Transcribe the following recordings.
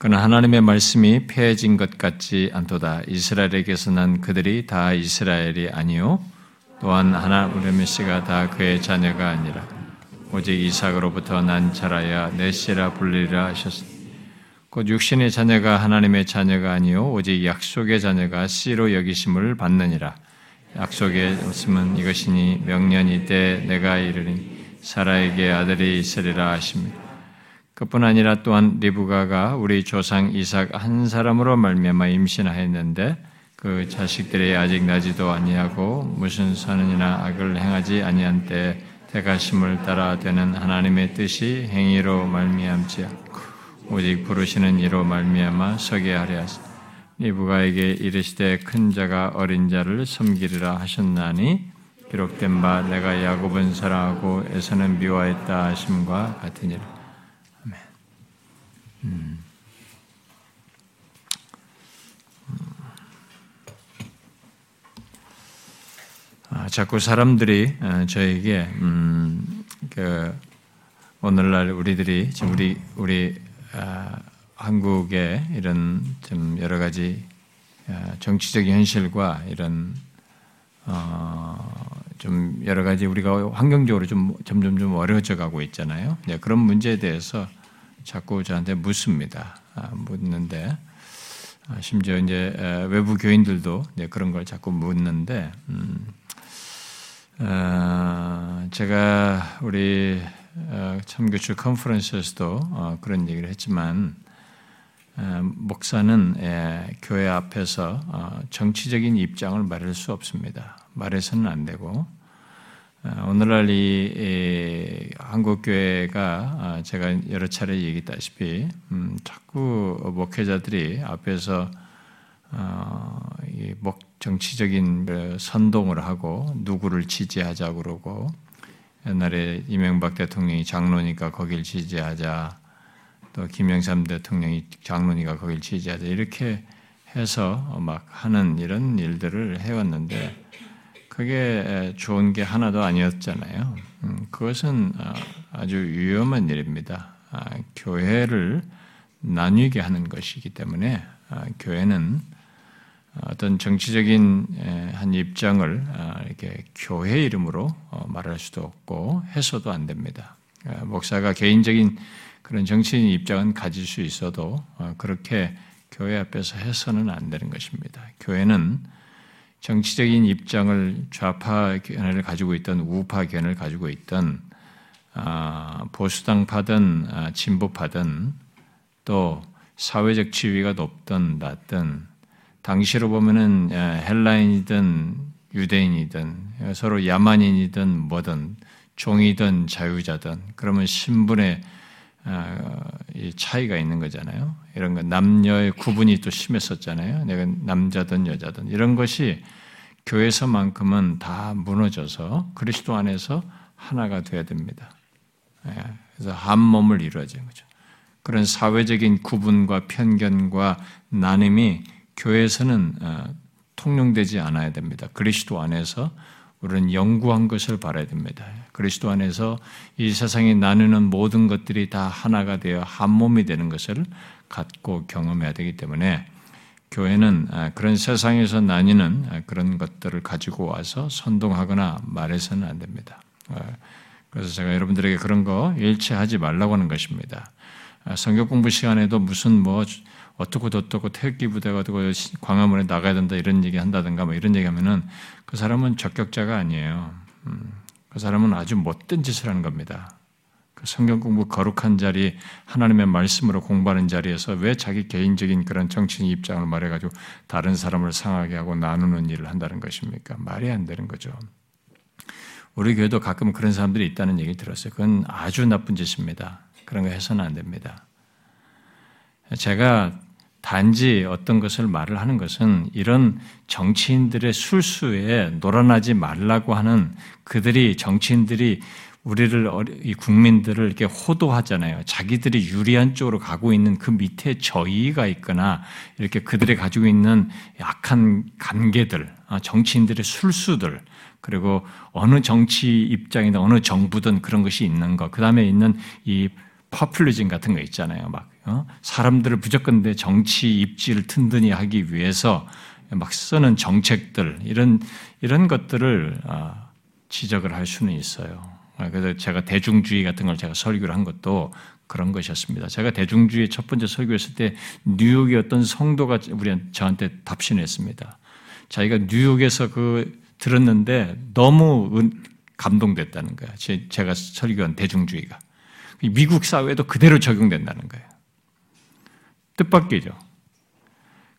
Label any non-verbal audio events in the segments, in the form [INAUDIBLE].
그러나 하나님의 말씀이 폐해진 것 같지 않도다. 이스라엘에게서 난 그들이 다 이스라엘이 아니요 또한 하나님의 메시가 다 그의 자녀가 아니라 오직 이삭으로부터 난 자라야 내시라 불리라 하셨으니 곧 육신의 자녀가 하나님의 자녀가 아니요 오직 약속의 자녀가 씨로 여기심을 받느니라. 약속의 말씀은 이것이니 명년이 때 내가 이르니 사라에게 아들이 있으리라 하십니다. 그뿐 아니라 또한 리브가가 우리 조상 이삭 한 사람으로 말미암아 임신하였는데 그 자식들이 아직 나지도 아니하고 무슨 선은이나 악을 행하지 아니한 때 대가심을 따라 되는 하나님의 뜻이 행위로 말미암지 않고 오직 부르시는 이로 말미암아 서게 하려 하시 리브가에게 이르시되 큰 자가 어린 자를 섬기리라 하셨나니 기록된 바 내가 야곱은 사랑하고 에서는 미워했다 하심과 같으니라. 음. 아, 자꾸 사람들이 어, 저에게 음, 그 오늘날 우리들이 지금 우리 우리 아, 한국의 이런 좀 여러 가지 아, 정치적인 현실과 이런 어, 좀 여러 가지 우리가 환경적으로 좀 점점 좀 어려워져 가고 있잖아요. 네, 그런 문제에 대해서 자꾸 저한테 묻습니다. 아, 묻는데 심지어 이제 외부 교인들도 네, 그런 걸 자꾸 묻는데 음, 어, 제가 우리 어, 참교출 컨퍼런스에서도 어, 그런 얘기를 했지만 어, 목사는 예, 교회 앞에서 정치적인 입장을 말할 수 없습니다. 말해서는 안 되고 오늘날 이 한국 교회가 제가 여러 차례 얘기했다시피 음, 자꾸 목회자들이 앞에서 정치적인 그 선동을 하고 누구를 지지하자 그러고 옛날에 이명박 대통령이 장로니까 거길 지지하자. 또 김영삼 대통령이 장로니까 거길 지지하자. 이렇게 해서 막 하는 이런 일들을 해왔는데 그게 좋은 게 하나도 아니었잖아요. 음, 그것은 어, 아주 위험한 일입니다. 아, 교회를 나뉘게 하는 것이기 때문에 아, 교회는 어떤 정치적인 한 입장을 아, 이렇게 교회 이름으로 어, 말할 수도 없고 해서도 안 됩니다. 아, 목사가 개인적인 그런 정치인 입장은 가질 수 있어도 어, 그렇게 교회 앞에서 해서는 안 되는 것입니다. 교회는 정치적인 입장을 좌파 견해를 가지고 있던 우파 견해를 가지고 있던 아, 보수당파든 진보파든 또 사회적 지위가 높든 낮든 당시로 보면은 헬라인이든 유대인이든 서로 야만인이든 뭐든 종이든 자유자든 그러면 신분의 어, 차이가 있는 거잖아요. 이런 거 남녀의 구분이 또 심했었잖아요. 내가 남자든 여자든 이런 것이 교회에서만큼은 다 무너져서 그리스도 안에서 하나가 돼야 됩니다. 예, 그래서 한 몸을 이루어진 거죠. 그런 사회적인 구분과 편견과 나눔이 교회에서는 어, 통용되지 않아야 됩니다. 그리스도 안에서 우리는 영구한 것을 바라야 됩니다. 그리스도 안에서 이 세상에 나누는 모든 것들이 다 하나가 되어 한 몸이 되는 것을 갖고 경험해야 되기 때문에 교회는 아, 그런 세상에서 나뉘는 아, 그런 것들을 가지고 와서 선동하거나 말해서는 안 됩니다. 아, 그래서 제가 여러분들에게 그런 거 일치하지 말라고 하는 것입니다. 성경 공부 시간에도 무슨 뭐 어떻고 어떻고 태극기 부대가 되고 광화문에 나가야 된다 이런 얘기 한다든가 뭐 이런 얘기 하면은 그 사람은 적격자가 아니에요. 음, 그 사람은 아주 못된 짓을 하는 겁니다. 그 성경 공부 거룩한 자리, 하나님의 말씀으로 공부하는 자리에서 왜 자기 개인적인 그런 정치인 입장을 말해가지고 다른 사람을 상하게 하고 나누는 일을 한다는 것입니까? 말이 안 되는 거죠. 우리 교회도 가끔 그런 사람들이 있다는 얘기 들었어요. 그건 아주 나쁜 짓입니다. 그런 거 해서는 안 됩니다. 제가 단지 어떤 것을 말을 하는 것은 이런 정치인들의 술수에 놀아나지 말라고 하는 그들이 정치인들이 우리를 이 국민들을 이렇게 호도하잖아요. 자기들이 유리한 쪽으로 가고 있는 그 밑에 저의가 있거나 이렇게 그들이 가지고 있는 약한 관계들, 아, 정치인들의 술수들, 그리고 어느 정치 입장이나 어느 정부든 그런 것이 있는 것, 그 다음에 있는 이 포퓰리즘 같은 거 있잖아요. 막 어? 사람들을 무조건 내 정치 입지를 튼튼히 하기 위해서 막 쓰는 정책들 이런 이런 것들을 아, 지적을 할 수는 있어요. 아, 그래서 제가 대중주의 같은 걸 제가 설교를 한 것도 그런 것이었습니다. 제가 대중주의 첫 번째 설교했을 때 뉴욕의 어떤 성도가 우리 저한테 답신했습니다. 자기가 뉴욕에서 그 들었는데 너무 감동됐다는 거야. 제가 설교한 대중주의가 미국 사회도 그대로 적용된다는 거예요. 뜻밖이죠.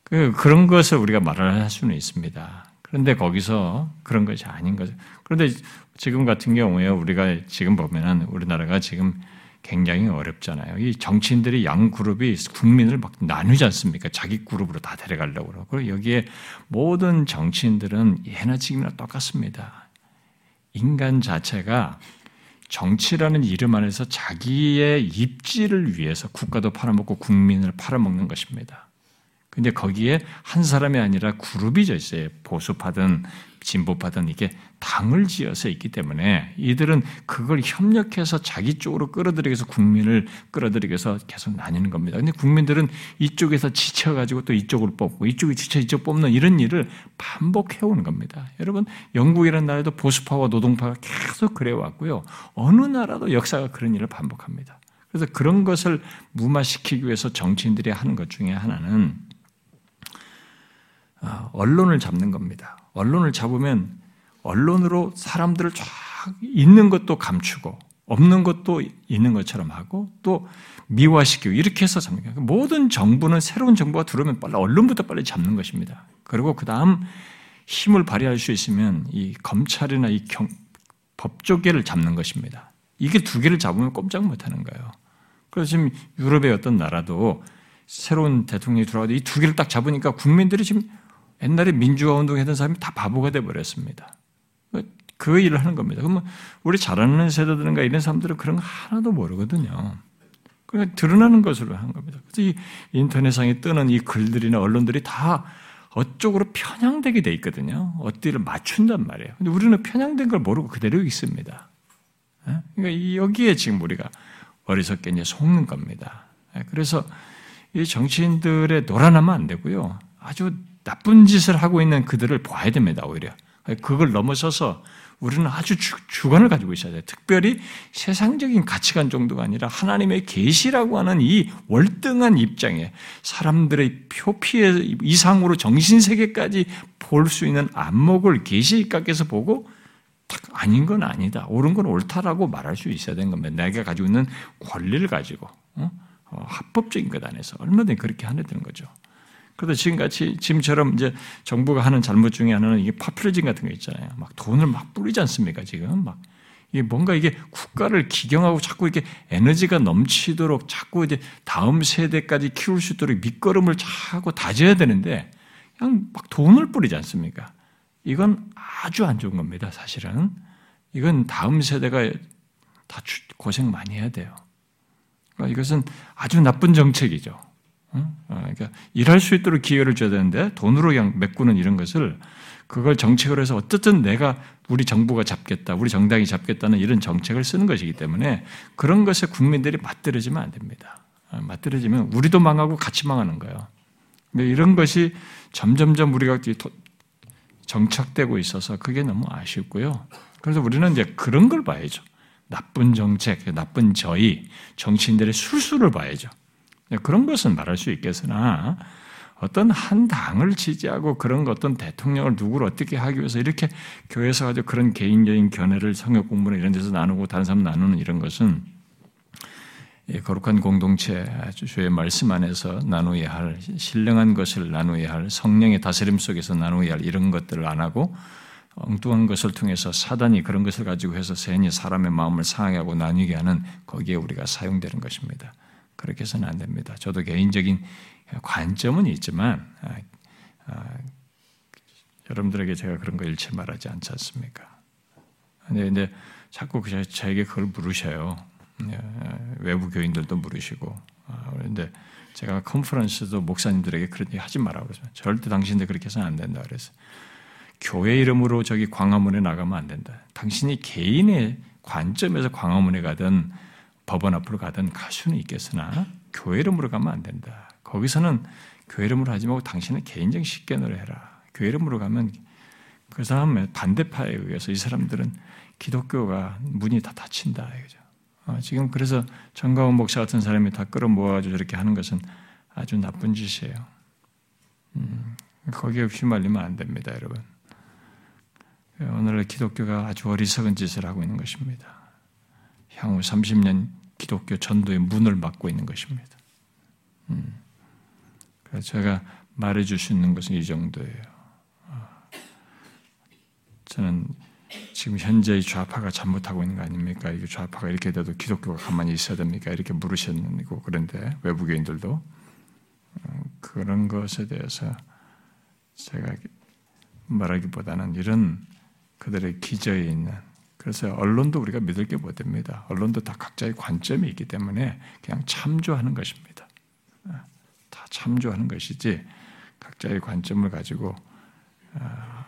그, 그런 것을 우리가 말을 할 수는 있습니다. 그런데 거기서 그런 것이 아닌 거죠. 그런데 지금 같은 경우에 우리가 지금 보면은 우리나라가 지금 굉장히 어렵잖아요. 이 정치인들이 양 그룹이 국민을 막 나누지 않습니까? 자기 그룹으로 다 데려가려고 그러고. 여기에 모든 정치인들은 예나 지금이나 똑같습니다. 인간 자체가 정치라는 이름 안에서 자기의 입지를 위해서 국가도 팔아먹고 국민을 팔아먹는 것입니다. 근데 거기에 한 사람이 아니라 그룹이 져 있어요. 보수파든 진보파든 이게 당을 지어서 있기 때문에 이들은 그걸 협력해서 자기 쪽으로 끌어들이기 위해서 국민을 끌어들이기 위해서 계속 나뉘는 겁니다. 근데 국민들은 이쪽에서 지쳐가지고 또 이쪽을 뽑고 이쪽이 지쳐 이쪽 뽑는 이런 일을 반복해오는 겁니다. 여러분 영국이라는 나라에도 보수파와 노동파가 계속 그래왔고요. 어느 나라도 역사가 그런 일을 반복합니다. 그래서 그런 것을 무마시키기 위해서 정치인들이 하는 것 중에 하나는 아, 언론을 잡는 겁니다. 언론을 잡으면 언론으로 사람들을 쫙 있는 것도 감추고 없는 것도 있는 것처럼 하고 또 미화시키고 이렇게 해서 거예요. 모든 정부는 새로운 정부가 들어오면 빨리 언론부터 빨리 잡는 것입니다. 그리고 그 다음 힘을 발휘할 수 있으면 이 검찰이나 이 경, 법조계를 잡는 것입니다. 이게 두 개를 잡으면 꼼짝 못 하는 거예요. 그래서 지금 유럽의 어떤 나라도 새로운 대통령이 들어와도 이 두 개를 딱 잡으니까 국민들이 지금 옛날에 민주화 운동했던 사람이 다 바보가 돼 버렸습니다. 그 일을 하는 겁니다. 그러면 우리 잘 아는 세대들인가 이런 사람들은 그런 거 하나도 모르거든요. 그냥 드러나는 것으로 하는 겁니다. 그래서 이 인터넷상에 뜨는 이 글들이나 언론들이 다 어쪽으로 편향되게 돼 있거든요. 어디를 맞춘단 말이에요. 근데 우리는 편향된 걸 모르고 그대로 있습니다. 예? 그러니까 여기에 지금 우리가 어리석게 이제 속는 겁니다. 예? 그래서 이 정치인들의 놀아나면 안 되고요. 아주 나쁜 짓을 하고 있는 그들을 봐야 됩니다, 오히려. 그걸 넘어서서 우리는 아주 주, 관을 가지고 있어야 돼요. 특별히 세상적인 가치관 정도가 아니라 하나님의 계시라고 하는 이 월등한 입장에 사람들의 표피의 이상으로 정신 세계까지 볼 수 있는 안목을 계시 각에서 보고 딱 아닌 건 아니다. 옳은 건 옳다라고 말할 수 있어야 되는 겁니다. 내가 가지고 있는 권리를 가지고 어? 어, 합법적인 것 안에서 얼마든지 그렇게 하는 거죠. 그래도 지금같이 지금처럼 이제 정부가 하는 잘못 중에 하나는 이게 파퓰리즘 같은 거 있잖아요. 막 돈을 막 뿌리지 않습니까? 지금 막 이게 뭔가 이게 국가를 기경하고 자꾸 이렇게 에너지가 넘치도록 자꾸 이제 다음 세대까지 키울 수 있도록 밑거름을 자꾸 다져야 되는데 그냥 막 돈을 뿌리지 않습니까? 이건 아주 안 좋은 겁니다. 사실은 이건 다음 세대가 다 고생 많이 해야 돼요. 그러니까 이것은 아주 나쁜 정책이죠. 어, 그러니까 일할 수 있도록 기회를 줘야 되는데 돈으로 그냥 메꾸는 이런 것을 그걸 정책으로 해서 어쨌든 내가 우리 정부가 잡겠다, 우리 정당이 잡겠다는 이런 정책을 쓰는 것이기 때문에 그런 것에 국민들이 맞들어지면 안 됩니다. 어, 맞들어지면 우리도 망하고 같이 망하는 거예요. 근데 이런 것이 점점점 우리가 정착되고 있어서 그게 너무 아쉽고요. 그래서 우리는 이제 그런 걸 봐야죠. 나쁜 정책, 나쁜 저희, 정치인들의 술수를 봐야죠. 네, 그런 것은 말할 수 있겠으나 어떤 한 당을 지지하고 그런 어떤 대통령을 누구를 어떻게 하기 위해서 이렇게 교회에서 가지고 그런 개인적인 견해를 성역 공부나 이런 데서 나누고 다른 사람 나누는 이런 것은 거룩한 공동체 주의 말씀 안에서 나누어야 할 신령한 것을 나누어야 할 성령의 다스림 속에서 나누어야 할 이런 것들을 안 하고 엉뚱한 것을 통해서 사단이 그런 것을 가지고 해서 세니 사람의 마음을 상하게 하고 나뉘게 하는 거기에 우리가 사용되는 것입니다. 그렇게 해서는 안 됩니다. 저도 개인적인 관점은 있지만 아, 아, 여러분들에게 제가 그런 거 일체 말하지 않지 않습니까? 근데, 자꾸 저에게 그걸 물으셔요. 네, 외부 교인들도 물으시고 아, 그런데 제가 컨퍼런스도 목사님들에게 그런 얘기 하지 말라고 그래서 절대 당신들 그렇게 해서는 안 된다 그래서 교회 이름으로 저기 광화문에 나가면 안 된다. 당신이 개인의 관점에서 광화문에 가든 법원 앞으로 가든 갈 수는 있겠으나 교회 이름으로 가면 안 된다. 거기서는 교회 이름으로 하지 말고 당신은 개인적 식견으로 해라. 교회 이름으로 가면 그 사람의 반대파에 의해서 이 사람들은 기독교가 문이 다 닫힌다. 이거죠. 어, 지금 그래서 정가원 목사 같은 사람이 다 끌어모아가지고 저렇게 하는 것은 아주 나쁜 짓이에요. 음, 거기에 휘말리면 안 됩니다, 여러분. 오늘의 기독교가 아주 어리석은 짓을 하고 있는 것입니다. 향후 30년 기독교 전도의 문을 막고 있는 것입니다. 음. 그래서 제가 말해줄 수 있는 것은 이 정도예요. 어. 저는 지금 현재의 좌파가 잘못하고 있는 거 아닙니까? 이게 좌파가 이렇게 돼도 기독교가 가만히 있어야 됩니까? 이렇게 물으셨는데 그런데 외부교인들도 어, 그런 것에 대해서 제가 말하기보다는 이런 그들의 기저에 있는 그래서 언론도 우리가 믿을 게 못 됩니다. 언론도 다 각자의 관점이 있기 때문에 그냥 참조하는 것입니다. 어, 다 참조하는 것이지 각자의 관점을 가지고 어,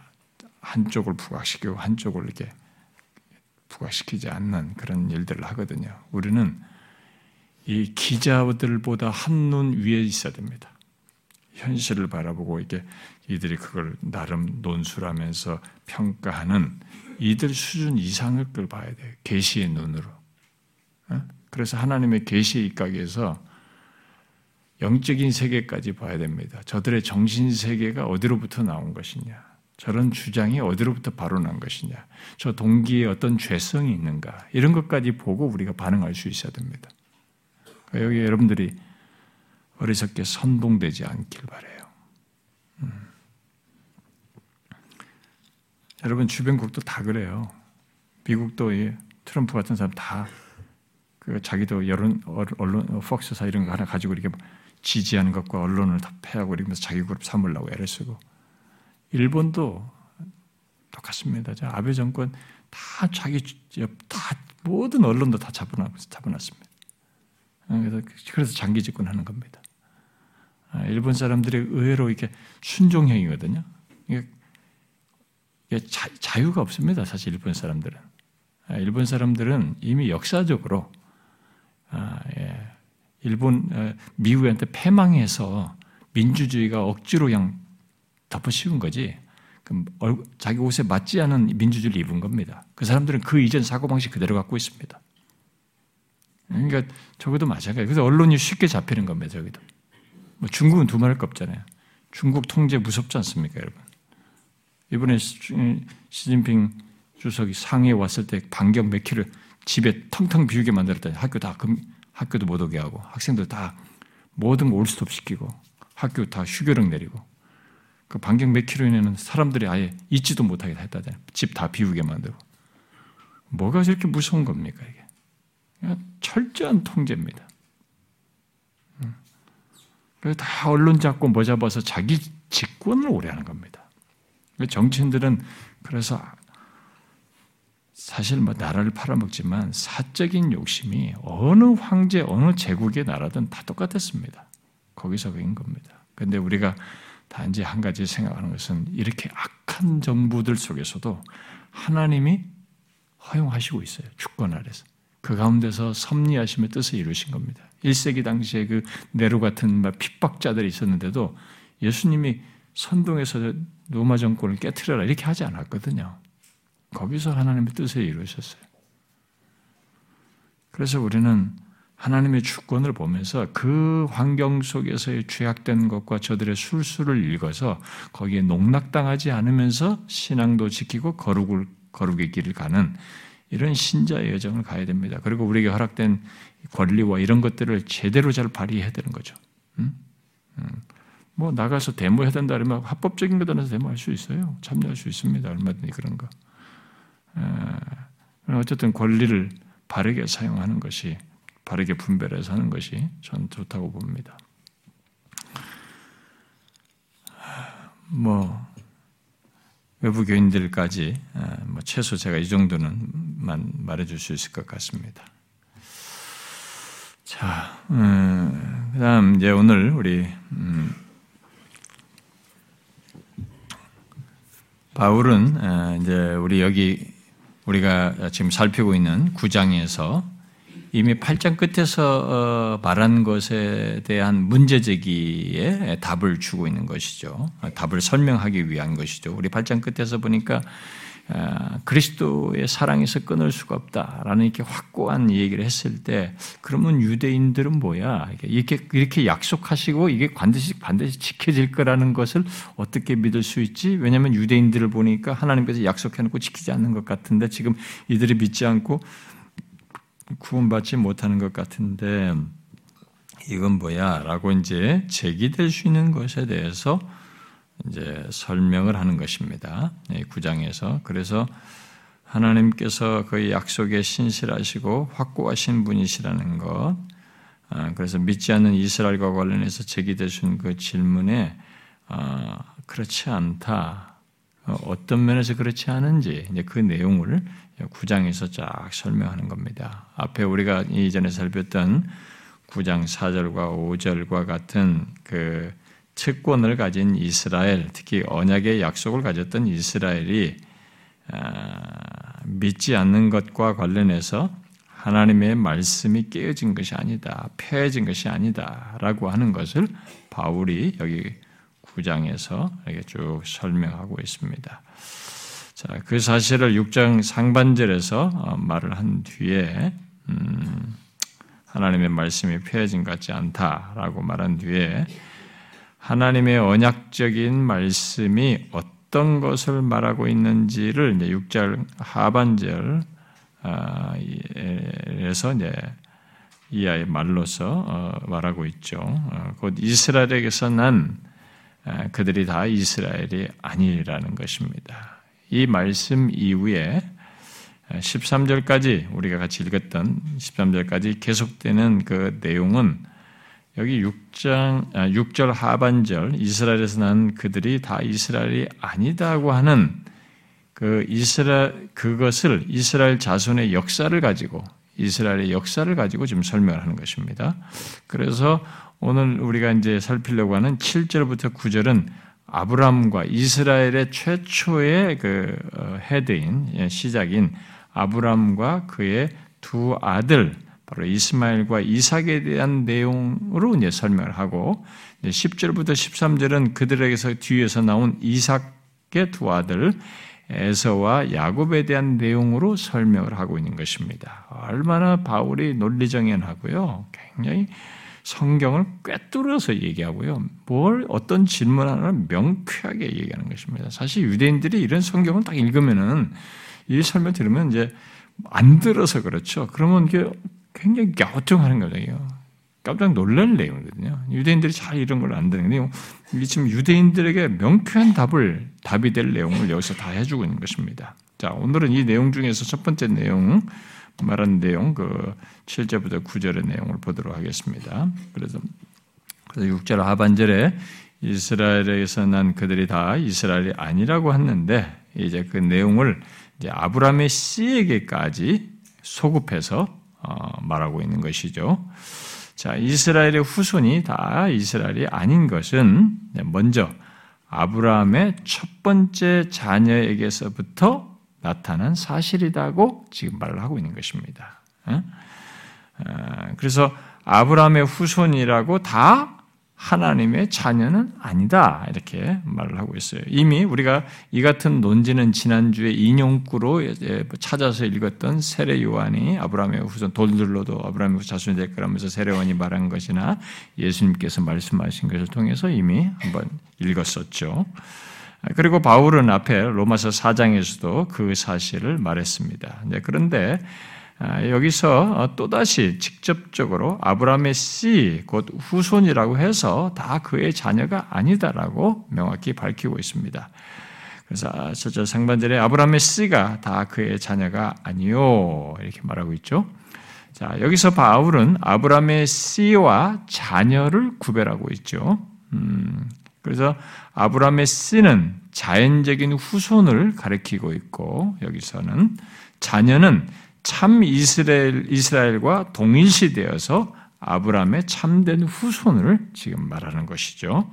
한쪽을 부각시키고 한쪽을 이렇게 부각시키지 않는 그런 일들을 하거든요. 우리는 이 기자들보다 한눈 위에 있어야 됩니다. 현실을 바라보고 이게 이들이 그걸 나름 논술하면서 평가하는 이들 수준 이상을 걸 봐야 돼요. 계시의 눈으로. 어? 그래서 하나님의 계시의 입각에서 영적인 세계까지 봐야 됩니다. 저들의 정신 세계가 어디로부터 나온 것이냐. 저런 주장이 어디로부터 바로 난 것이냐, 저 동기에 어떤 죄성이 있는가, 이런 것까지 보고 우리가 반응할 수 있어야 됩니다. 여기 여러분들이 어리석게 선동되지 않길 바래요. 음. 여러분 주변국도 다 그래요. 미국도 트럼프 같은 사람 다 그 자기도 여론 언론 폭스사 이런 거 하나 가지고 이렇게 지지하는 것과 언론을 다 패하고 이러면서 자기 그룹 삼으려고 애를 쓰고 일본도 똑같습니다. 아베 정권 다 자기 다 모든 언론도 다 잡아놨습니다. 그래서 그래서 장기 집권하는 겁니다. 아, 일본 사람들이 의외로 이렇게 순종형이거든요. 이게 자, 유가 없습니다. 사실 일본 사람들은 아, 일본 사람들은 이미 역사적으로 아, 예, 일본 미국한테 패망해서 민주주의가 억지로 그냥 덮어씌운 거지. 자기 옷에 맞지 않은 민주주의를 입은 겁니다. 그 사람들은 그 이전 사고방식 그대로 갖고 있습니다. 그러니까 저것도 마찬가지예요. 그래서 언론이 쉽게 잡히는 겁니다. 저기도. 뭐 중국은 두말할 거 없잖아요. 중국 통제 무섭지 않습니까, 여러분? 이번에 시진핑 주석이 상해에 왔을 때 반경 몇 킬로 집에 텅텅 비우게 만들었더니 학교 다 금, 학교도 못 오게 하고 학생들 다 모든 거 올스톱 시키고 학교 다 휴교령 내리고 그 반경 몇 킬로 이내는 사람들이 아예 있지도 못하게 했다잖아요. 집 다 비우게 만들고. 뭐가 저렇게 무서운 겁니까, 이게? 철저한 통제입니다. 음. 그래서 다 언론 잡고 뭐 잡아서 자기 직권을 오래 하는 겁니다. 정치인들은 그래서 사실 뭐 나라를 팔아먹지만 사적인 욕심이 어느 황제, 어느 제국의 나라든 다 똑같았습니다. 거기서 그인 겁니다. 근데 우리가 단지 한 가지 생각하는 것은 이렇게 악한 정부들 속에서도 하나님이 허용하시고 있어요. 주권 아래서. 그 가운데서 섭리하심의 뜻을 이루신 겁니다. 1세기 당시에 그 네로 같은 핍박자들이 있었는데도 예수님이 선동해서 로마 정권을 깨뜨려라 이렇게 하지 않았거든요. 거기서 하나님의 뜻을 이루셨어요. 그래서 우리는 하나님의 주권을 보면서 그 환경 속에서의 죄악된 것과 저들의 술수를 읽어서 거기에 농락당하지 않으면서 신앙도 지키고 거룩을, 거룩의 길을 가는 이런 신자의 여정을 가야 됩니다. 그리고 우리에게 허락된 권리와 이런 것들을 제대로 잘 발휘해야 되는 거죠. 음? 음. 뭐 나가서 데모해야 된다 그러면 합법적인 것들은 데모할 수 있어요. 참여할 수 있습니다. 얼마든지 그런 거. 어쨌든 권리를 바르게 사용하는 것이 바르게 분별해서 하는 것이 전 좋다고 봅니다. 뭐 외부 교인들까지 아, 뭐 최소 제가 이 정도는만 말해줄 수 있을 것 같습니다. 자, 음, 그다음 이제 오늘 우리 음, 바울은 아, 이제 우리 여기 우리가 지금 살피고 있는 구장에서 이미 8장 끝에서 어, 말한 것에 대한 문제 제기에 답을 주고 있는 것이죠. 답을 설명하기 위한 것이죠. 우리 8장 끝에서 보니까 어, 그리스도의 사랑에서 끊을 수가 없다라는 이렇게 확고한 얘기를 했을 때 그러면 유대인들은 뭐야 이렇게 이렇게 약속하시고 이게 반드시 반드시 지켜질 거라는 것을 어떻게 믿을 수 있지? 왜냐하면 유대인들을 보니까 하나님께서 약속해놓고 지키지 않는 것 같은데 지금 이들이 믿지 않고 구원받지 못하는 것 같은데 이건 뭐야?라고 이제 제기될 수 있는 것에 대해서 이제 설명을 하는 것입니다. 9장에서. 그래서 하나님께서 그 약속에 신실하시고 확고하신 분이시라는 것. 아, 그래서 믿지 않는 이스라엘과 관련해서 제기되신 그 질문에 아, 그렇지 않다. 어, 어떤 면에서 그렇지 않은지 이제 그 내용을 9장에서 쫙 설명하는 겁니다. 앞에 우리가 이전에 살폈던 9장 4절과 5절과 같은 그 특권을 가진 이스라엘, 특히 언약의 약속을 가졌던 이스라엘이 아, 믿지 않는 것과 관련해서 하나님의 말씀이 깨어진 것이 아니다, 폐해진 것이 아니다 라고 하는 것을 바울이 여기 9장에서 이렇게 쭉 설명하고 있습니다. 자, 그 사실을 6장 상반절에서 어, 말을 한 뒤에 음, 하나님의 말씀이 폐해진 것 같지 않다라고 말한 뒤에 하나님의 언약적인 말씀이 어떤 것을 말하고 있는지를 이제 6절 하반절에서 이제 이하의 말로서 어, 말하고 있죠. 어, 곧 이스라엘에게서 난 그들이 다 이스라엘이 아니라는 것입니다. 이 말씀 이후에 13절까지 우리가 같이 읽었던 13절까지 계속되는 그 내용은 여기 6장 6절 아, 하반절 이스라엘에서 난 그들이 다 이스라엘이 아니다고 하는 그 이스라엘 그것을 이스라엘 자손의 역사를 가지고 이스라엘의 역사를 가지고 지금 설명을 하는 것입니다. 그래서 오늘 우리가 이제 살피려고 하는 7절부터 9절은 아브람과 이스라엘의 최초의 그 어, 헤드인 예, 시작인 아브람과 그의 두 아들 바로 이스마엘과 이삭에 대한 내용으로 이제 설명을 하고 10절부터 13절은 그들에게서 뒤에서 나온 이삭의 두 아들 에서와 야곱에 대한 내용으로 설명을 하고 있는 것입니다. 얼마나 바울이 논리정연하고요. 굉장히 성경을 꿰뚫어서 얘기하고요. 뭘 어떤 질문 하나 명쾌하게 얘기하는 것입니다. 사실 유대인들이 이런 성경을 딱 읽으면은 이 설명 들으면 이제 안 들어서 그렇죠. 그러면 이게 굉장히 갸우뚱하는 거예요. 깜짝 놀랄 내용이거든요. 유대인들이 잘 이런 걸안 듣는데 지금 유대인들에게 명쾌한 답을 답이 될 내용을 여기서 다 해주고 있는 것입니다. 자 오늘은 이 내용 중에서 첫 번째 내용 말한 내용 그 7절부터 9절의 내용을 보도록 하겠습니다. 그래서 그래서 6절 하반절에 이스라엘에서 난 그들이 다 이스라엘이 아니라고 했는데 이제 그 내용을 이제 아브라함의 씨에게까지 소급해서 어, 말하고 있는 것이죠. 자, 이스라엘의 후손이 다 이스라엘이 아닌 것은 먼저 아브라함의 첫 번째 자녀에게서부터 나타난 사실이라고 지금 말을 하고 있는 것입니다. 어, 그래서 아브라함의 후손이라고 다 하나님의 자녀는 아니다. 이렇게 말을 하고 있어요. 이미 우리가 이 같은 논지는 지난주에 인용구로 찾아서 읽었던 세례 요한이 아브라함의 후손 돌들로도 아브라함의 자손이 될 거라면서 세례 요한이 말한 것이나 예수님께서 말씀하신 것을 통해서 이미 한번 읽었었죠. 그리고 바울은 앞에 로마서 4장에서도 그 사실을 말했습니다. 그런데 아, 여기서 또다시 직접적으로 아브라함의 씨, 곧 후손이라고 해서 다 그의 자녀가 아니다라고 명확히 밝히고 있습니다. 그래서 저절 상반절에 아브라함의 씨가 다 그의 자녀가 아니요 이렇게 말하고 있죠. 자 여기서 바울은 아브라함의 씨와 자녀를 구별하고 있죠. 음, 그래서 아브라함의 씨는 자연적인 후손을 가리키고 있고 여기서는 자녀는 참 이스라엘, 이스라엘과 동일시 되어서 아브라함의 참된 후손을 지금 말하는 것이죠.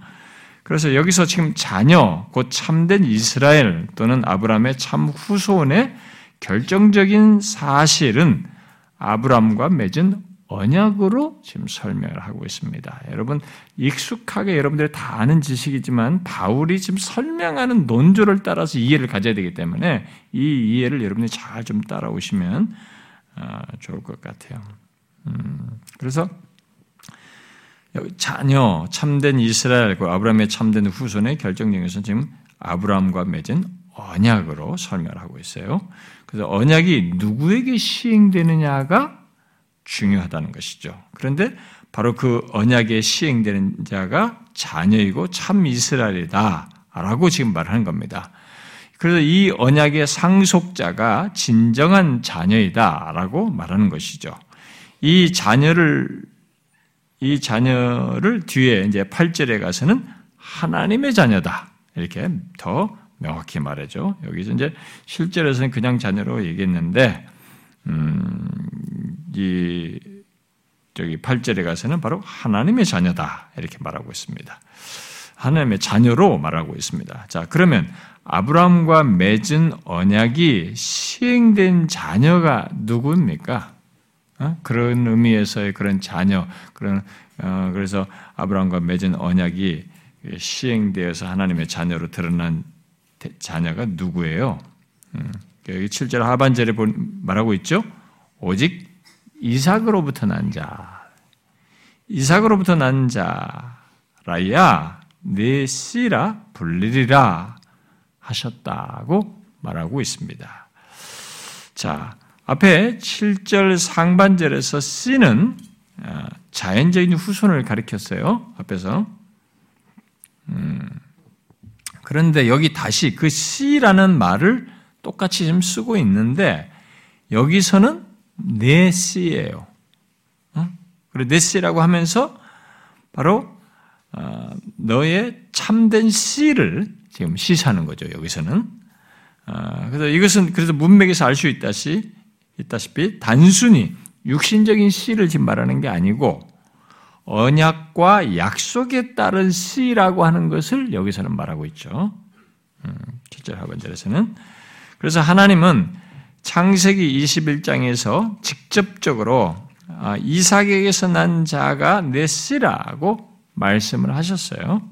그래서 여기서 지금 자녀, 곧 참된 이스라엘 또는 아브라함의 참 후손의 결정적인 사실은 아브람과 맺은 언약으로 지금 설명을 하고 있습니다. 여러분 익숙하게 여러분들이 다 아는 지식이지만 바울이 지금 설명하는 논조를 따라서 이해를 가져야 되기 때문에 이 이해를 여러분이 잘 좀 따라오시면 아, 좋을 것 같아요. 음, 그래서 자녀 참된 이스라엘과 그 아브라함의 참된 후손의 결정적인 것은 지금 아브라함과 맺은 언약으로 설명을 하고 있어요. 그래서 언약이 누구에게 시행되느냐가 중요하다는 것이죠. 그런데 바로 그 언약에 시행되는 자가 자녀이고 참 이스라엘이다 라고 지금 말하는 겁니다. 그래서 이 언약의 상속자가 진정한 자녀이다 라고 말하는 것이죠. 이 자녀를 이 자녀를 뒤에 이제 8절에 가서는 하나님의 자녀다. 이렇게 더 명확히 말하죠. 여기서 이제 실제로서는 그냥 자녀로 얘기했는데, 음, 이, 저기 8절에 가서는 바로 하나님의 자녀다. 이렇게 말하고 있습니다. 하나님의 자녀로 말하고 있습니다. 자, 그러면 아브라함과 맺은 언약이 시행된 자녀가 누구입니까? 어? 그런 의미에서의 그런 자녀, 그런 어, 그래서 아브라함과 맺은 언약이 시행되어서 하나님의 자녀로 드러난 자녀가 누구예요? 음, 여기 7절 하반절에 말하고 있죠. 오직 이삭으로부터 난 자, 이삭으로부터 난 자라야 내 씨라 불리리라 하셨다고 말하고 있습니다. 자, 앞에 7절 상반절에서 C는 어, 자연적인 후손을 가리켰어요. 앞에서. 음, 그런데 여기 다시 그 C라는 말을 똑같이 좀 쓰고 있는데 여기서는. 어? 그리고 내 C라고 하면서 바로 어, 너의 참된 C를 지금 시사하는 거죠. 여기서는. 그래서 이것은 그래서 문맥에서 알 수 있다시 있다시피 단순히 육신적인 씨를 지금 말하는 게 아니고 언약과 약속에 따른 씨라고 하는 것을 여기서는 말하고 있죠. 7절 음, 하반절에서는. 그래서 하나님은 창세기 21장에서 직접적으로 아, 이삭에게서 난 자가 내 씨라고 말씀을 하셨어요.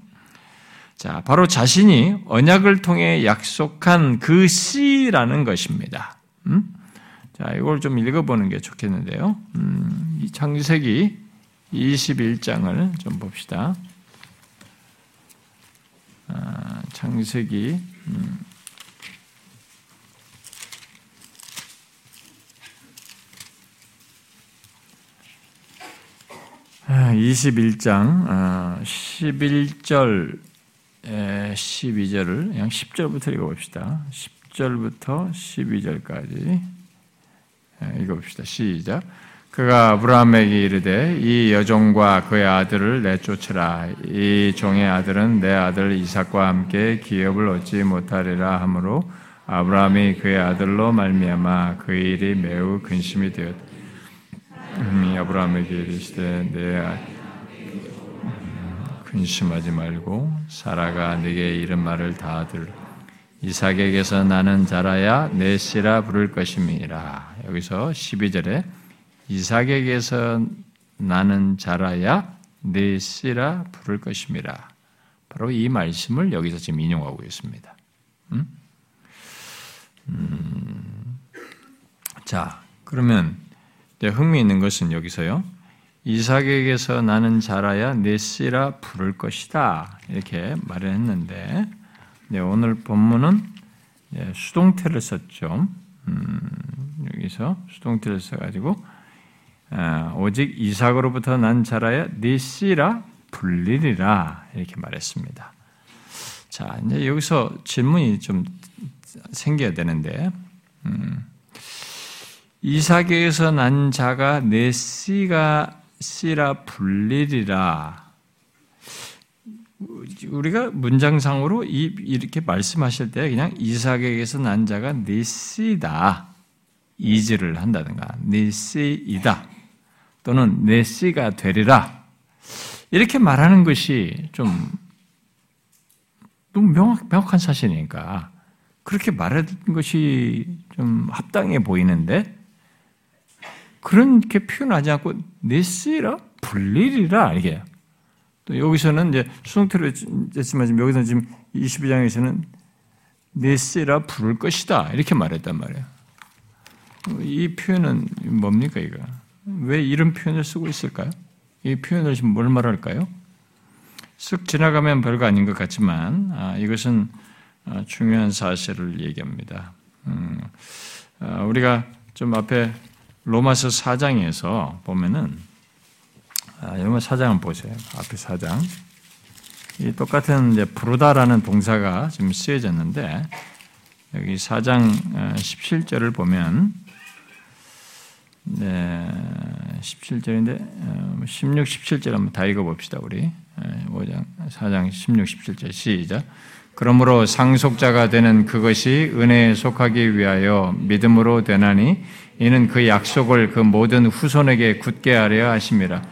자, 바로 자신이 언약을 통해 약속한 그 씨라는 것입니다. 음? 자, 이걸 좀 읽어보는 게 좋겠는데요. 음, 이 창세기 21장을 좀 봅시다. 아, 창세기 음, 21장 아, 11절 12절을 그냥 10절부터 읽어봅시다. 10절부터 12절까지 예, 읽어봅시다. 시작. 그가 아브라함에게 이르되 이 여종과 그의 아들을 내쫓으라. 이 종의 아들은 내 아들 이삭과 함께 기업을 얻지 못하리라 하므로 아브라함이 그의 아들로 말미암아 그 일이 매우 근심이 되었다. 음, 아브라함에게 이르시되 내 근심하지 말고 사라가 네게 이런 말을 다 들. 이삭에게서 나는 자라야 내 씨라 부를 것임이라. 여기서 12절에 이삭에게서 나는 자라야 내 씨라 부를 것입니다. 바로 이 말씀을 여기서 지금 인용하고 있습니다. 음? 음. 자, 그러면 흥미있는 것은 여기서요. 이삭에게서 나는 자라야 내 씨라 부를 것이다. 이렇게 말을 했는데, 네, 오늘 본문은 수동태를 썼죠. 음, 여기서 수동태를 써가지고 아, 오직 이삭으로부터 난 자라야 네 씨라 불리리라 이렇게 말했습니다. 자 이제 여기서 질문이 좀 생겨야 되는데 음, 이삭에게서 난 자가 내 씨가 씨라 불리리라. 우리가 문장상으로 이렇게 말씀하실 때 그냥 이삭에게서 난 자가 네 씨다. 이즈를 한다든가 네 씨이다 또는 내 씨가 되리라 이렇게 말하는 것이 좀 너무 명확, 명확한 사실이니까 그렇게 말하는 것이 좀 합당해 보이는데 그렇게 표현하지 않고 네시라 불리리라 이게 또 여기서는 이제 수동태로 했지만 지금 여기서 지금 22장에서는 네시라 부를 것이다 이렇게 말했단 말이에요. 이 표현은 뭡니까 이거? 왜 이런 표현을 쓰고 있을까요? 이 표현을 지금 뭘 말할까요? 쓱 지나가면 별거 아닌 것 같지만 아, 이것은 아, 중요한 사실을 얘기합니다. 음, 아, 우리가 좀 앞에 로마서 4장에서 보면은 아, 로마 4장을 보세요. 앞에 4장. 이 똑같은 이제 부르다라는 동사가 지금 쓰여졌는데 여기 4장 17절을 보면 네, 17절인데 16, 17절 한번 다 읽어봅시다 우리 5장, 4장 16, 17절 시작 그러므로 상속자가 되는 그것이 은혜에 속하기 위하여 믿음으로 되나니 이는 그 약속을 그 모든 후손에게 굳게 하려 하심이라.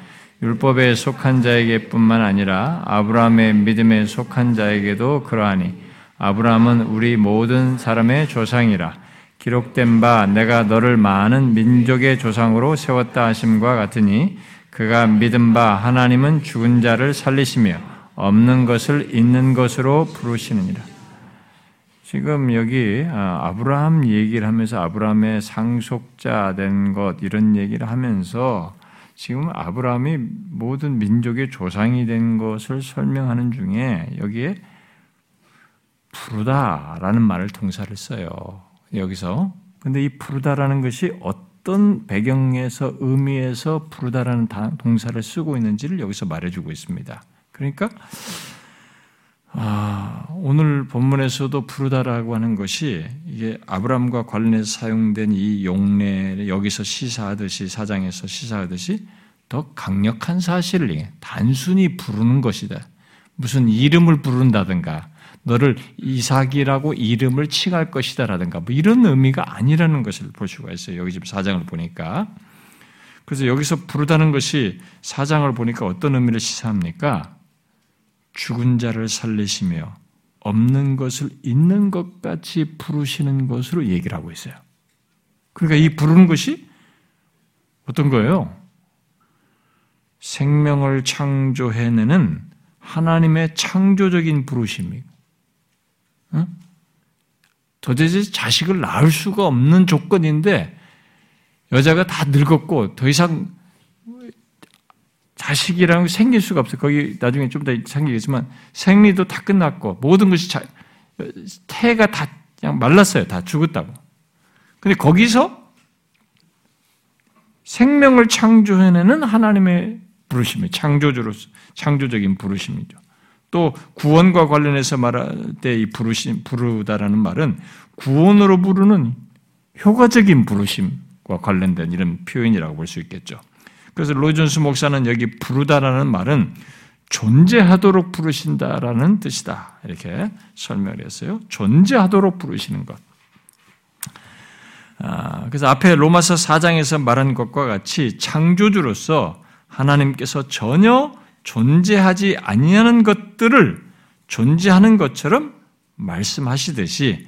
율법에 속한 자에게뿐만 아니라 아브라함의 믿음에 속한 자에게도 그러하니 아브라함은 우리 모든 사람의 조상이라. 기록된 바 내가 너를 많은 민족의 조상으로 세웠다 하심과 같으니 그가 믿은 바 하나님은 죽은 자를 살리시며 없는 것을 있는 것으로 부르시느니라. 지금 여기 아, 아브라함 얘기를 하면서 아브라함의 상속자 된 것 이런 얘기를 하면서 지금 아브라함이 모든 민족의 조상이 된 것을 설명하는 중에 여기에 부르다라는 말을 동사를 써요. 여기서. 근데 이 부르다라는 것이 어떤 배경에서 의미에서 부르다라는 동사를 쓰고 있는지를 여기서 말해주고 있습니다. 그러니까 아, 오늘 본문에서도 부르다라고 하는 것이 이게 아브라함과 관련해서 사용된 이 용례 여기서 시사하듯이 사장에서 시사하듯이 더 강력한 사실을 단순히 부르는 것이다. 무슨 이름을 부른다든가 너를 이삭이라고 이름을 칭할 것이다라든가 뭐 이런 의미가 아니라는 것을 볼 수가 있어요. 여기 지금 사장을 보니까. 그래서 여기서 부르다는 것이 사장을 보니까 어떤 의미를 시사합니까? 죽은 자를 살리시며 없는 것을 있는 것 같이 부르시는 것으로 얘기를 하고 있어요. 그러니까 이 부르는 것이 어떤 거예요? 생명을 창조해내는 하나님의 창조적인 부르심이고 도대체 자식을 낳을 수가 없는 조건인데 여자가 다 늙었고 더 이상 자식이랑 생길 수가 없어요. 거기 나중에 좀 더 생기겠지만 생리도 다 끝났고 모든 것이 자, 태가 다 그냥 말랐어요. 다 죽었다고. 근데 거기서 생명을 창조해내는 하나님의 부르심이 창조주로서 창조적인 부르심이죠. 또 구원과 관련해서 말할 때 이 부르심 부르다라는 말은 구원으로 부르는 효과적인 부르심과 관련된 이런 표현이라고 볼 수 있겠죠. 그래서 로이 존스 목사는 여기 부르다라는 말은 존재하도록 부르신다라는 뜻이다. 이렇게 설명을 했어요. 존재하도록 부르시는 것. 아, 그래서 앞에 로마서 4장에서 말한 것과 같이 창조주로서 하나님께서 전혀 존재하지 아니하는 것들을 존재하는 것처럼 말씀하시듯이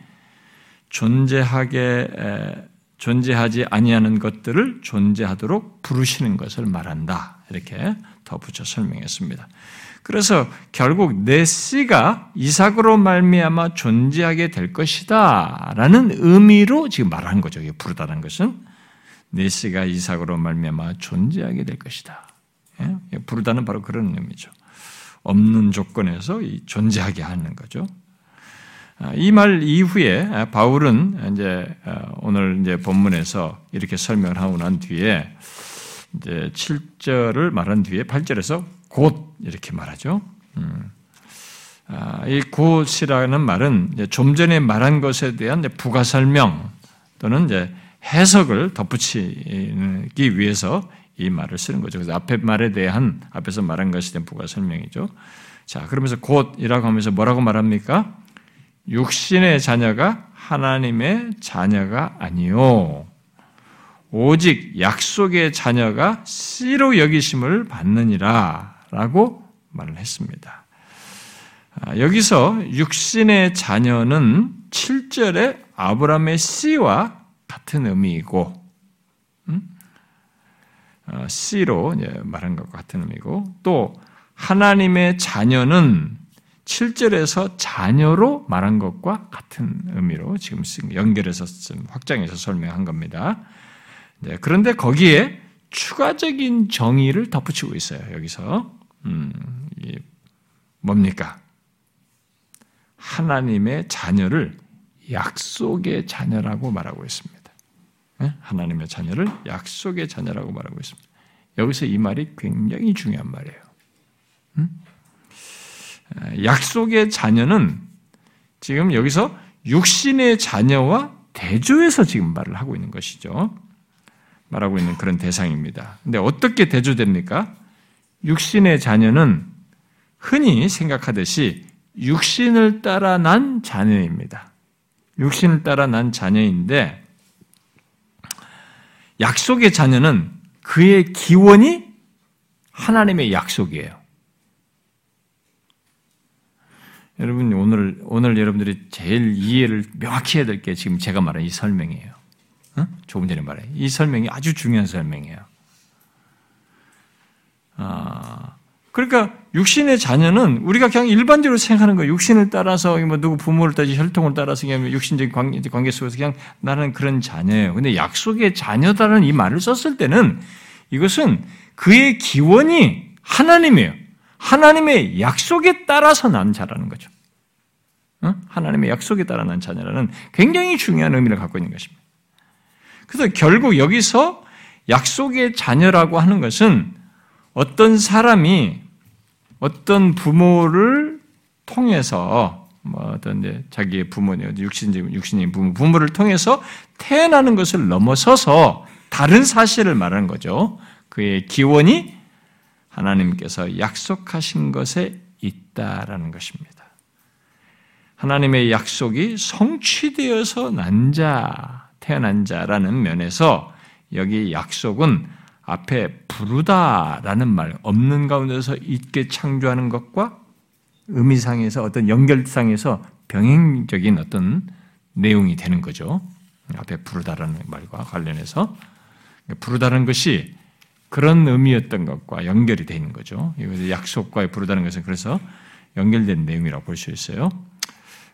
존재하게 존재하지 아니하는 것들을 존재하도록 부르시는 것을 말한다. 이렇게 덧붙여 설명했습니다. 그래서 결국 네시가 이삭으로 말미암아 존재하게 될 것이다라는 의미로 지금 말하는 거죠. 부르다는 것은 네시가 이삭으로 말미암아 존재하게 될 것이다. 예? 예? 부르다는 바로 그런 의미죠. 없는 조건에서 존재하게 하는 거죠. 아, 이말 이후에 바울은 이제 어, 오늘 이제 본문에서 이렇게 설명을 하고 난 뒤에 이제 7절을 말한 뒤에 8절에서 곧 이렇게 말하죠. 음. 아, 이 곧이라는 말은 좀 전에 말한 것에 대한 부가 설명 또는 이제 해석을 덧붙이기 위해서 이 말을 쓰는 거죠. 그래서 앞에 말에 대한 앞에서 말한 것에 대한 부가 설명이죠. 자, 그러면서 곧이라고 하면서 뭐라고 말합니까? 육신의 자녀가 하나님의 자녀가 아니요. 오직 약속의 자녀가 씨로 여기심을 받느니라 라고 말을 했습니다. 아, 여기서 육신의 자녀는 7절에 아브라함의 씨와 같은 의미이고 어, C로 말한 것과 같은 의미고 또 하나님의 자녀는 7절에서 자녀로 말한 것과 같은 의미로 지금 연결해서 확장해서 설명한 겁니다. 네, 그런데 거기에 추가적인 정의를 덧붙이고 있어요. 여기서 음, 뭡니까? 하나님의 자녀를 약속의 자녀라고 말하고 있습니다. 네? 하나님의 자녀를 약속의 자녀라고 말하고 있습니다. 여기서 이 말이 굉장히 중요한 말이에요. 음? 약속의 자녀는 지금 여기서 육신의 자녀와 대조해서 지금 말을 하고 있는 것이죠. 말하고 있는 그런 대상입니다. 근데 어떻게 대조됩니까? 육신의 자녀는 흔히 생각하듯이 육신을 따라 난 자녀입니다. 육신을 따라 난 자녀인데 약속의 자녀는 그의 기원이 하나님의 약속이에요. 여러분 오늘 오늘 여러분들이 제일 이해를 명확히 해야 될 게 지금 제가 말한 이 설명이에요. 어? 조금 전에 말해 이 설명이 아주 중요한 설명이에요. 아, 그러니까 육신의 자녀는 우리가 그냥 일반적으로 생각하는 거예요. 육신을 따라서 뭐 누구 부모를 따지 혈통을 따라서 그냥 육신적인 관계, 관계 속에서 그냥 나는 그런 자녀예요. 근데 약속의 자녀다라는 이 말을 썼을 때는 이것은 그의 기원이 하나님이에요. 하나님의 약속에 따라서 난 자라는 거죠. 어? 하나님의 약속에 따라 난 자녀라는 굉장히 중요한 의미를 갖고 있는 것입니다. 그래서 결국 여기서 약속의 자녀라고 하는 것은 어떤 사람이 어떤 부모를 통해서 뭐 어떤 자기의 부모님 육신적 육신인 부모 부모를 통해서 태어나는 것을 넘어서서 다른 사실을 말하는 거죠. 그의 기원이 하나님께서 약속하신 것에 있다라는 것입니다. 하나님의 약속이 성취되어서 난 자, 태어난 자라는 면에서 여기 약속은 앞에 부르다라는 말, 없는 가운데서 있게 창조하는 것과 의미상에서 어떤 연결상에서 병행적인 어떤 내용이 되는 거죠. 앞에 부르다라는 말과 관련해서 부르다는 것이 그런 의미였던 것과 연결이 되어 있는 거죠. 약속과 부르다는 것은 그래서 연결된 내용이라고 볼 수 있어요.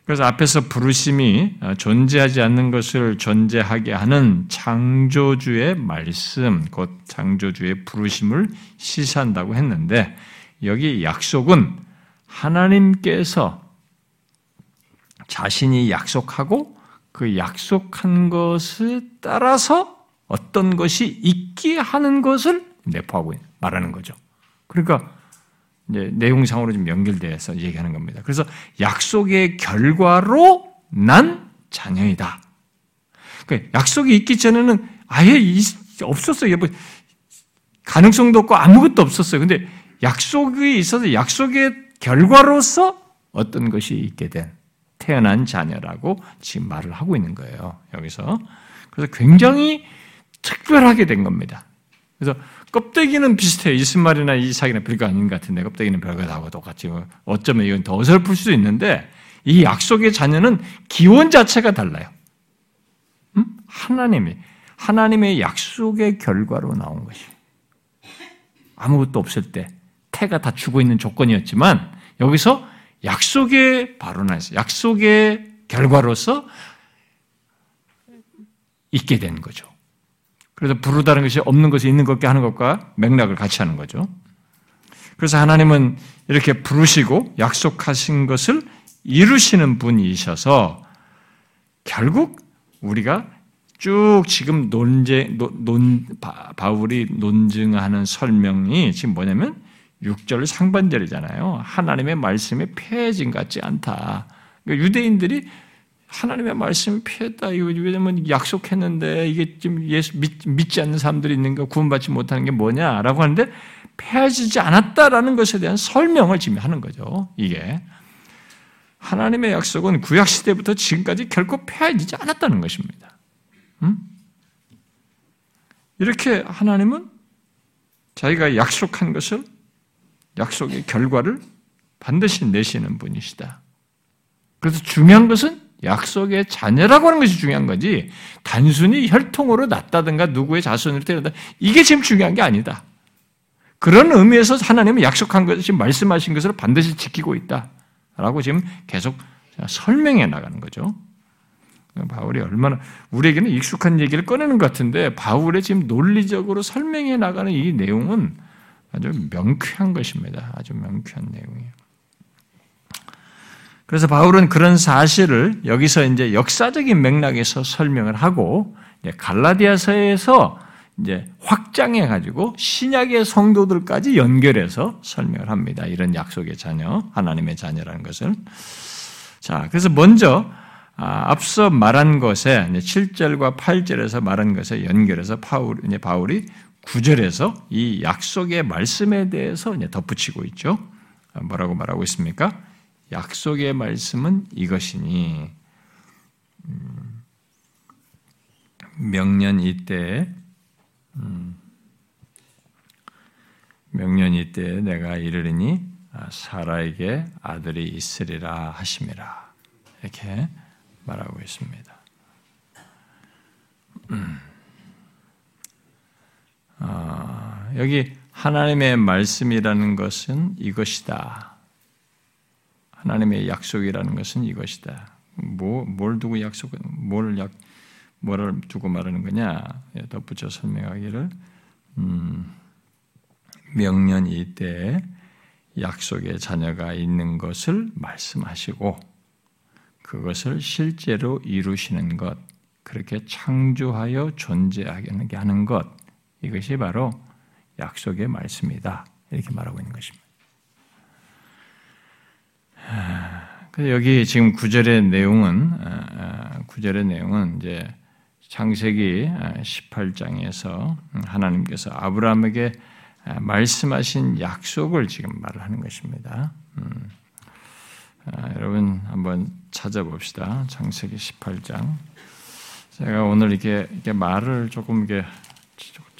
그래서 앞에서 부르심이 존재하지 않는 것을 존재하게 하는 창조주의 말씀, 곧 창조주의 부르심을 시사한다고 했는데 여기 약속은 하나님께서 자신이 약속하고 그 약속한 것을 따라서 어떤 것이 있게 하는 것을 내포하고 말하는 거죠. 그러니까 이제 내용상으로 좀 연결돼서 얘기하는 겁니다. 그래서 약속의 결과로 난 자녀이다. 그 약속이 있기 전에는 아예 없었어요. 뭐 가능성도 없고 아무것도 없었어요. 근데 약속이 있어서 약속의 결과로서 어떤 것이 있게 된 태어난 자녀라고 지금 말을 하고 있는 거예요. 여기서. 그래서 굉장히 특별하게 된 겁니다. 그래서 껍데기는 비슷해요. 이스말이나 이삭이나 별거 아닌 것 같은데 껍데기는 별거 다고 똑같이 어쩌면 이건 더 어설플 수도 있는데 이 약속의 자녀는 기원 자체가 달라요. 음? 하나님이 하나님의 약속의 결과로 나온 것이 아무것도 없을 때 태가 다 죽어 있는 조건이었지만 여기서 약속의 나서 약속의 결과로서 있게 된 거죠. 그래서 부르다는 것이 없는 것이 있는 것게 하는 것과 맥락을 같이 하는 거죠. 그래서 하나님은 이렇게 부르시고 약속하신 것을 이루시는 분이셔서 결국 우리가 쭉 지금 논제, 논, 바울이 논증하는 설명이 지금 뭐냐면 6절 상반절이잖아요. 하나님의 말씀이 폐해진 같지 않다. 그러니까 유대인들이 하나님의 말씀을 피했다. 이거 왜냐면 약속했는데 이게 지금 예수 믿, 지 않는 사람들이 있는 거 구원받지 못하는 게 뭐냐라고 하는데 폐하지 않았다라는 것에 대한 설명을 지금 하는 거죠. 이게 하나님의 약속은 구약 시대부터 지금까지 결코 폐하지 않았다는 것입니다. 음? 이렇게 하나님은 자기가 약속한 것을 약속의 결과를 반드시 내시는 분이시다. 그래서 중요한 것은 약속의 자녀라고 하는 것이 중요한 거지 단순히 혈통으로 낳다든가 누구의 자손으로 태어난다 이게 지금 중요한 게 아니다. 그런 의미에서 하나님은 약속한 것이 말씀하신 것을 반드시 지키고 있다라고 지금 계속 설명해 나가는 거죠. 바울이 얼마나 우리에게는 익숙한 얘기를 꺼내는 것 같은데 바울의 지금 논리적으로 설명해 나가는 이 내용은 아주 명쾌한 것입니다. 아주 명쾌한 내용이에요. 그래서 바울은 그런 사실을 여기서 이제 역사적인 맥락에서 설명을 하고 갈라디아서에서 이제 확장해 가지고 신약의 성도들까지 연결해서 설명을 합니다. 이런 약속의 자녀, 하나님의 자녀라는 것을. 자, 그래서 먼저 아, 앞서 말한 것에 7절과 8절에서 말한 것에 연결해서 바울, 이제 바울이 9절에서 이 약속의 말씀에 대해서 이제 덧붙이고 있죠. 뭐라고 말하고 있습니까? 약속의 말씀은 이것이니 음, 명년 이때 음, 명년 이때 내가 이르리니 아, 사라에게 아들이 있으리라 하심이라 이렇게 말하고 있습니다. 음. 아, 여기 하나님의 말씀이라는 것은 이것이다. 하나님의 약속이라는 것은 이것이다. 뭐, 뭘 두고 약속, 뭘 약, 뭐를 두고 말하는 거냐? 예, 덧붙여 설명하기를, 음, 명년 이때 약속의 자녀가 있는 것을 말씀하시고, 그것을 실제로 이루시는 것, 그렇게 창조하여 존재하게 하는 것, 이것이 바로 약속의 말씀이다. 이렇게 말하고 있는 것입니다. 여기 지금 구절의 내용은 아, 아, 구절의 내용은 이제 창세기 18장에서 하나님께서 아브라함에게 말씀하신 약속을 지금 말을 하는 것입니다. 음. 아, 여러분 한번 찾아봅시다. 창세기 18장. 제가 오늘 이렇게, 이렇게 말을 조금 이게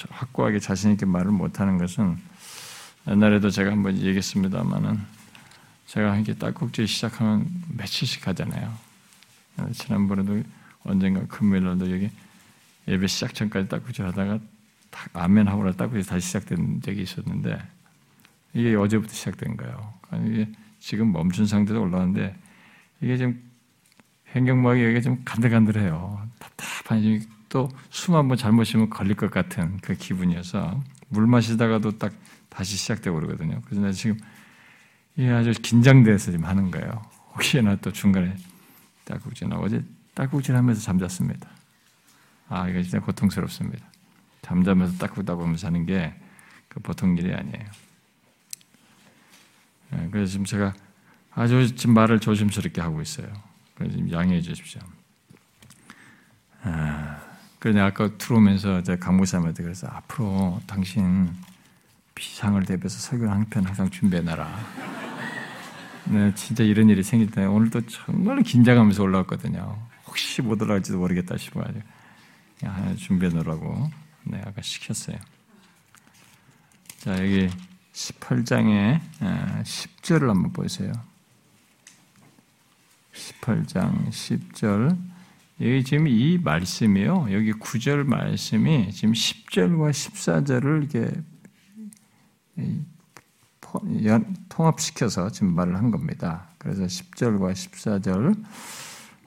확고하게 자신 있게 말을 못하는 것은 옛날에도 제가 한번 얘기했습니다만은 제가 이렇게 딸꾹질 시작하면 며칠씩 하잖아요. 지난번에도 언젠가 금요일날도 여기 예배 시작 전까지 딸꾹질 하다가 아멘 하고 나 딸꾹질 다시 시작된 적이 있었는데 이게 어제부터 시작된 거예요. 이게 지금 멈춘 상태로 올라왔는데 이게 지금 행경막이 여기가 좀 간들간들해요. 답답하니 또숨 한번 잘못 쉬면 걸릴 것 같은 그 기분이어서 물 마시다가도 딱 다시 시작되고 그러거든요. 그래서 내가 지금 이게 아주 긴장돼서 지금 하는 거예요. 혹시나 또 중간에 딸꾹질 나 어제 딸꾹질 하면서 잠잤습니다. 아, 이거 진짜 고통스럽습니다. 잠자면서 딸꾹따하면서 하는 게 그 보통 일이 아니에요. 네, 그래서 지금 제가 아주 지금 말을 조심스럽게 하고 있어요. 그래서 지금 양해해 주십시오. 아, 그래서 아까 들어오면서 강무사님한테 그래서 앞으로 당신 비상을 대비해서 설교 한편 항상 준비해놔라. 네, 진짜 이런 일이 생길 때 오늘도 정말 긴장하면서 올라왔거든요. 혹시 못 올라갈지도 모르겠다 그냥 준비해 놓으라고 네, 아까 시켰어요. 자, 여기 18장에 10절을 한번 보세요. 18장 10절. 여기 지금 이 말씀이요. 여기 9절 말씀이 지금 10절과 14절을 이렇게 통합시켜서 지금 말을 한 겁니다. 그래서 10절과 14절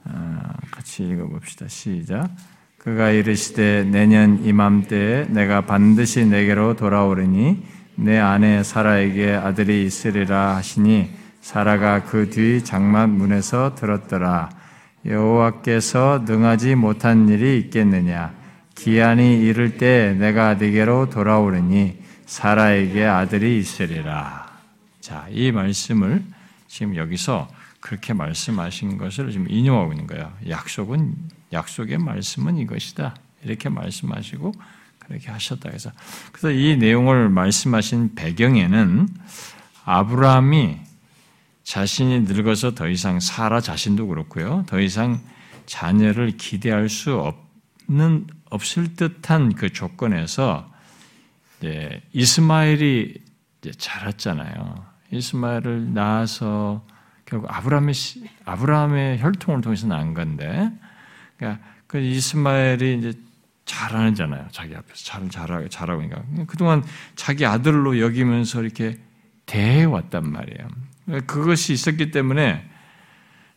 아, 같이 읽어봅시다. 시작. 그가 이르시되 내년 이맘때에 내가 반드시 내게로 돌아오리니 내 아내 사라에게 아들이 있으리라 하시니 사라가 그 뒤 장막 문에서 들었더라. 여호와께서 능하지 못한 일이 있겠느냐? 기한이 이를 때 내가 네게로 돌아오리니 사라에게 아들이 있으리라. 자, 이 말씀을 지금 여기서 그렇게 말씀하신 것을 지금 인용하고 있는 거예요. 약속은 약속의 말씀은 이것이다. 이렇게 말씀하시고 그렇게 하셨다 해서 그래서 이 내용을 말씀하신 배경에는 아브라함이 자신이 늙어서 더 이상 사라 자신도 그렇고요. 더 이상 자녀를 기대할 수 없는 없을 듯한 그 조건에서 네, 이스마엘이 자랐잖아요. 이스마엘을 낳아서 결국 아브라함의 아브라함의 혈통을 통해서 난 건데, 그러니까 그 이스마엘이 이제 잘하잖아요. 자기 앞에서 잘 잘하고 잘하고 그러니까 그동안 자기 아들로 여기면서 이렇게 대해 왔단 말이에요. 그것이 있었기 때문에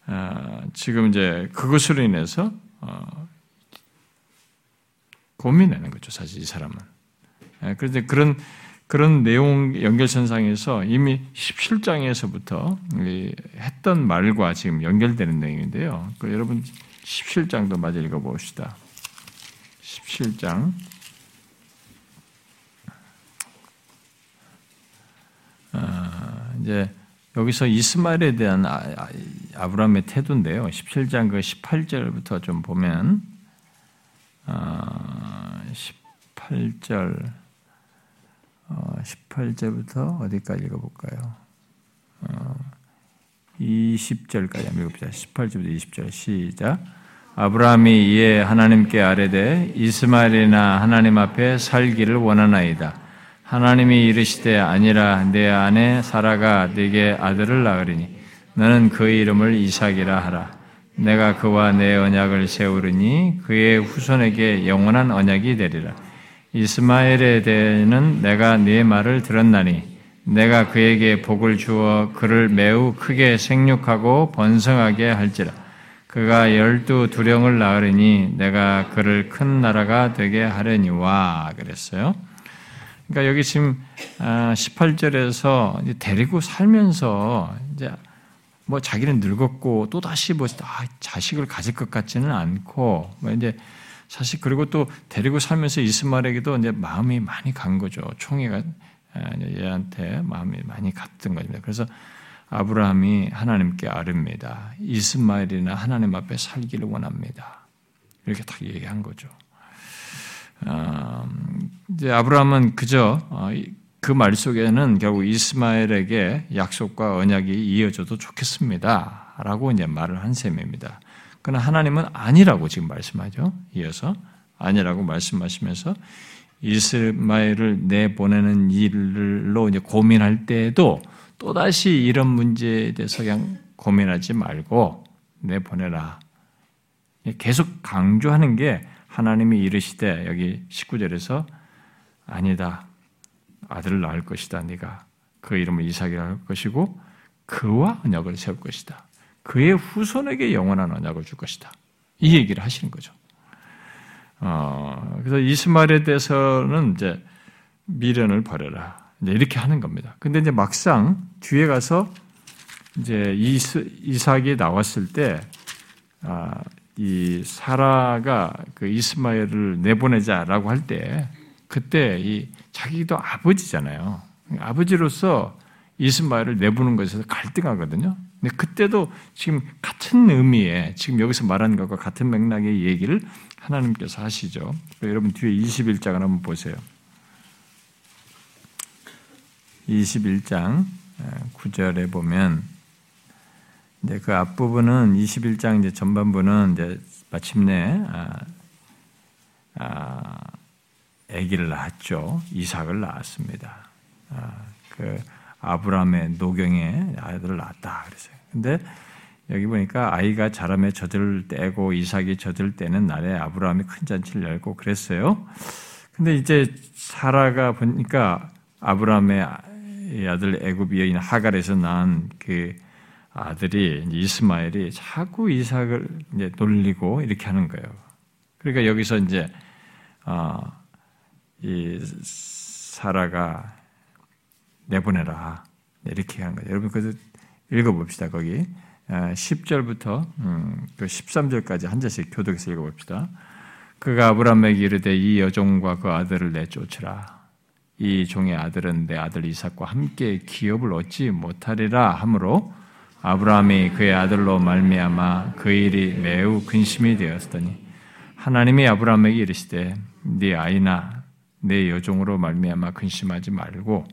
어, 지금 이제 그것으로 인해서 어, 고민하는 거죠. 사실 이 사람은. 예, 그런데 그런 그런 내용 연결선상에서 이미 17장에서부터 했던 말과 지금 연결되는 내용인데요. 그 여러분 17장도 마저 읽어봅시다. 17장. 아, 이제 여기서 이스마엘에 대한 아, 아 브라함의 태도인데요. 17장 그 18절부터 좀 보면 아, 18절 어, 18절부터 어디까지 읽어볼까요? 어, 20절까지 한번 읽어보자. 18절부터 20절 시작. 아브라함이 이에 하나님께 아뢰되 이스마엘이나 하나님 앞에 살기를 원하나이다. 하나님이 이르시되 아니라 내 아내 사라가 네게 아들을 낳으리니 너는 그 이름을 이삭이라 하라. 내가 그와 내 언약을 세우리니 그의 후손에게 영원한 언약이 되리라. 이스마엘에 대해는 내가 네 말을 들었나니 내가 그에게 복을 주어 그를 매우 크게 생육하고 번성하게 할지라. 그가 열두 두령을 낳으리니 내가 그를 큰 나라가 되게 하려니와 그랬어요. 그러니까 여기 지금 18절에서 아, 데리고 살면서 이제 뭐 자기는 늙었고 또 다시 뭐 아, 자식을 가질 것 같지는 않고 뭐 이제 사실 그리고 또 데리고 살면서 이스마엘에게도 이제 마음이 많이 간 거죠. 총회가 아, 얘한테 마음이 많이 갔던 겁니다. 그래서 아브라함이 하나님께 아릅니다. 이스마엘이나 하나님 앞에 살기를 원합니다. 이렇게 딱 얘기한 거죠. 어, 이제 아브라함은 그저 어, 그말 속에는 결국 이스마엘에게 약속과 언약이 이어져도 좋겠습니다. 라고 이제 말을 한 셈입니다. 그러나 하나님은 아니라고 지금 말씀하죠. 이어서 아니라고 말씀하시면서 이스마엘을 내보내는 일로 이제 고민할 때에도 또다시 이런 문제에 대해서 그냥 고민하지 말고 내보내라. 계속 강조하는 게 하나님이 이르시되 여기 19절에서 아니다. 아들을 낳을 것이다. 네가 그 이름을 이삭이라 할 것이고 그와 언약을 세울 것이다. 그의 후손에게 영원한 언약을 줄 것이다. 이 얘기를 하시는 거죠. 어, 그래서 이스마엘에 대해서는 이제 미련을 버려라. 이제 이렇게 하는 겁니다. 근데 이제 막상 뒤에 가서 이제 이스, 이삭이 나왔을 때, 아, 이 사라가 그 이스마엘을 내보내자라고 할 때, 그때 이 자기도 아버지잖아요. 아버지로서 이스마엘을 내보는 것에서 갈등하거든요. 근데 그때도 지금 같은 의미의 지금 여기서 말하는 것과 같은 맥락의 얘기를 하나님께서 하시죠. 여러분 뒤에 21장을 한번 보세요. 21장 9절에 보면 이제 그 앞부분은 21장 이제 전반부는 이제 마침내 아, 아, 아기를 낳았죠. 이삭을 낳았습니다. 아, 그 아브라함의 노경의 아들을 낳았다 그랬어요. 근데 여기 보니까 아이가 자람에 젖을 떼고 이삭이 젖을 떼는 날에 아브라함이 큰 잔치를 열고 그랬어요. 근데 이제 사라가 보니까 아브라함의 아들 애굽 여인 하갈에서 낳은 그 아들이 이스마엘이 자꾸 이삭을 이제 놀리고 이렇게 하는 거예요. 그러니까 여기서 이제 어, 이 사라가 내보내라 이렇게 한 거예요. 여러분 그래서 읽어봅시다 거기 10절부터 어, 음, 그 13절까지 한 절씩 교독해서 읽어봅시다. 그가 아브라함에게 이르되 이 여종과 그 아들을 내쫓으라. 이 종의 아들은 내 아들 이삭과 함께 기업을 얻지 못하리라 하므로 아브라함이 그의 아들로 말미암아 그 일이 매우 근심이 되었더니 하나님이 아브라함에게 이르시되 네 아이나 내 여종으로 말미암아 근심하지 말고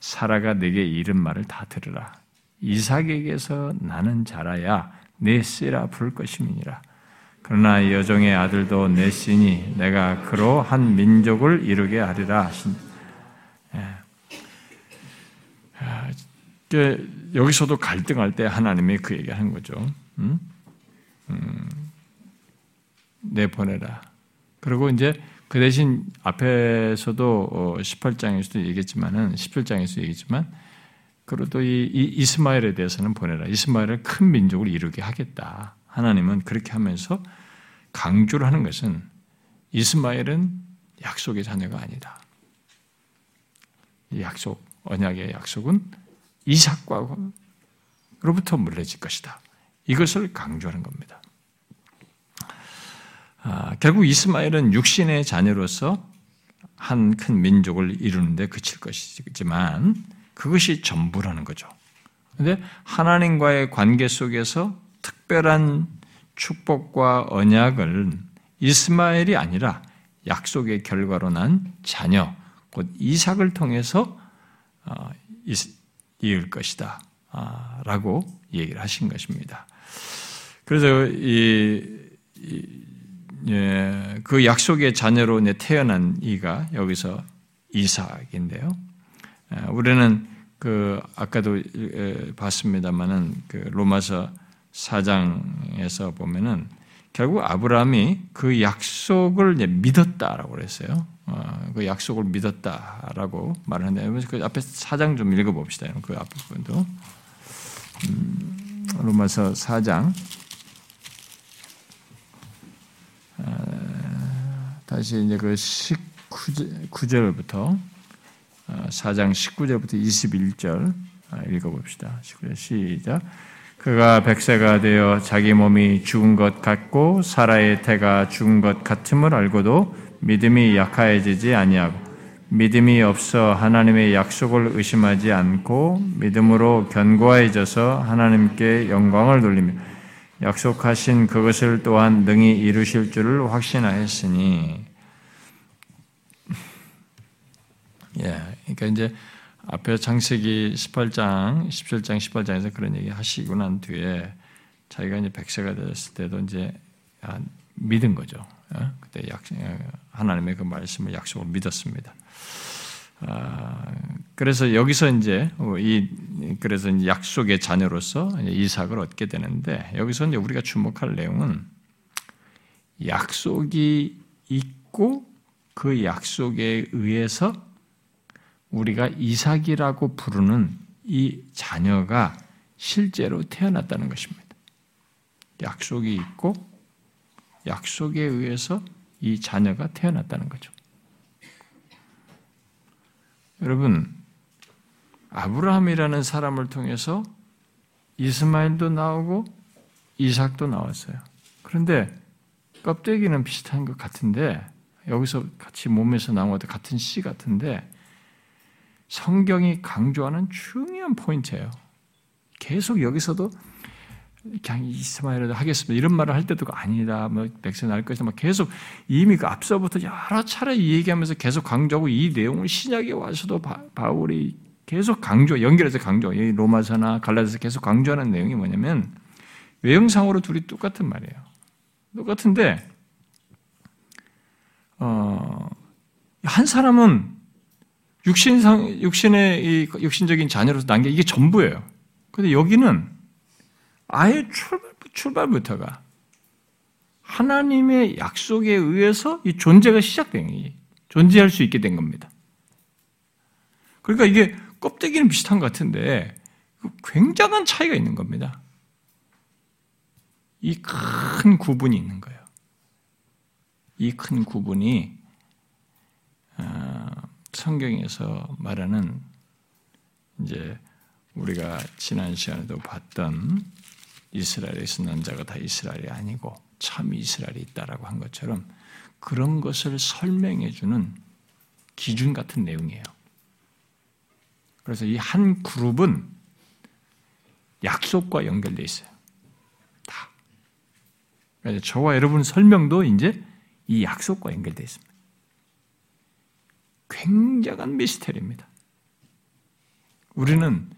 사라가 내게 이른 말을 다 들으라 이삭에게서 나는 자라야 내 씨라 부를 것임이니라 그러나 여종의 아들도 내 씨니 내가 그로 한 민족을 이루게 하리라 하신 예. 아, 여기서도 갈등할 때 하나님이 그 얘기하는 거죠. 음? 음, 내 보내라. 그리고 이제 그 대신 앞에서도 18장에서도 어, 얘기했지만은 17장에서 얘기했지만 그래도 이, 이 이스마엘에 대해서는 보내라. 이스마엘을 큰 민족을 이루게 하겠다. 하나님은 그렇게 하면서 강조를 하는 것은 이스마엘은 약속의 자녀가 아니다. 이 약속, 언약의 약속은 이삭과로부터 물려질 것이다. 이것을 강조하는 겁니다. 아, 결국 이스마엘은 육신의 자녀로서 한 큰 민족을 이루는데 그칠 것이지만 그것이 전부라는 거죠. 그런데 하나님과의 관계 속에서 특별한 축복과 언약을 이스마엘이 아니라 약속의 결과로 난 자녀, 곧 이삭을 통해서 어, 이을 것이다. 아, 라고 얘기를 하신 것입니다. 그래서 이, 이 예, 그 약속의 자녀로 태어난 이가 여기서 이삭인데요. 예, 우리는 그 아까도 봤습니다만은 그 로마서 4장에서 보면은 결국 아브라함이 그 약속을 믿었다라고 그랬어요. 어, 그 약속을 믿었다라고 말을 하는데 그 앞에 4장 좀 읽어봅시다. 그 앞 부분도 음, 로마서 4장 다시 이제 그 19절부터 4장 어, 19절부터 21절 아, 읽어봅시다. 시작. 그가 백세가 되어 자기 몸이 죽은 것 같고 사라의 태가 죽은 것 같음을 알고도 믿음이 약하여지지 아니하고 믿음이 없어 하나님의 약속을 의심하지 않고 믿음으로 견고해져서 하나님께 영광을 돌리며 약속하신 그것을 또한 능히 이루실 줄을 확신하였으니 예, 그러니까 이제 앞에 장세기 18장, 17장, 18장에서 그런 얘기 하시고 난 뒤에 자기가 이제 백세가 되었을 때도 이제 아, 믿은 거죠. 예? 그때 약, 예, 하나님의 그 말씀을 약속을 믿었습니다. 아, 그래서 여기서 이제 이 그래서 이제 약속의 자녀로서 이삭을 얻게 되는데 여기서 이제 우리가 주목할 내용은 약속이 있고 그 약속에 의해서 우리가 이삭이라고 부르는 이 자녀가 실제로 태어났다는 것입니다. 약속이 있고 약속에 의해서 이 자녀가 태어났다는 거죠. 여러분, 아브라함이라는 사람을 통해서 이스마일도 나오고 이삭도 나왔어요. 그런데 껍데기는 비슷한 것 같은데 여기서 같이 몸에서 나온 것 같은 씨 같은데 성경이 강조하는 중요한 포인트예요. 계속 여기서도 그냥 이스마엘을 하겠습니다. 이런 말을 할 때도 아니다. 뭐 백세 날 것이다. 막 계속 이미 그 앞서부터 여러 차례 얘기하면서 계속 강조하고 이 내용을 신약에 와서도 바, 울이 계속 강조, 연결해서 강조. 이 로마서나 갈라디아서 계속 강조하는 내용이 뭐냐면 외형상으로 둘이 똑같은 말이에요. 똑같은데 어, 한 사람은 육신상 육신의 이 육신적인 자녀로서 난게 이게 전부예요. 근데 여기는 아예 출발, 출발부터가 하나님의 약속에 의해서 이 존재가 시작된, 존재할 수 있게 된 겁니다. 그러니까 이게 껍데기는 비슷한 것 같은데 굉장한 차이가 있는 겁니다. 이 큰 구분이 있는 거예요. 이 큰 구분이 어, 성경에서 말하는 이제 우리가 지난 시간에도 봤던 이스라엘에 있는 자가 다 이스라엘이 아니고 참 이스라엘이 있다라고 한 것처럼 그런 것을 설명해 주는 기준 같은 내용이에요. 그래서 이 한 그룹은 약속과 연결되어 있어요. 다. 그래서 저와 여러분 설명도 이제 이 약속과 연결되어 있습니다. 굉장한 미스테리입니다. 우리는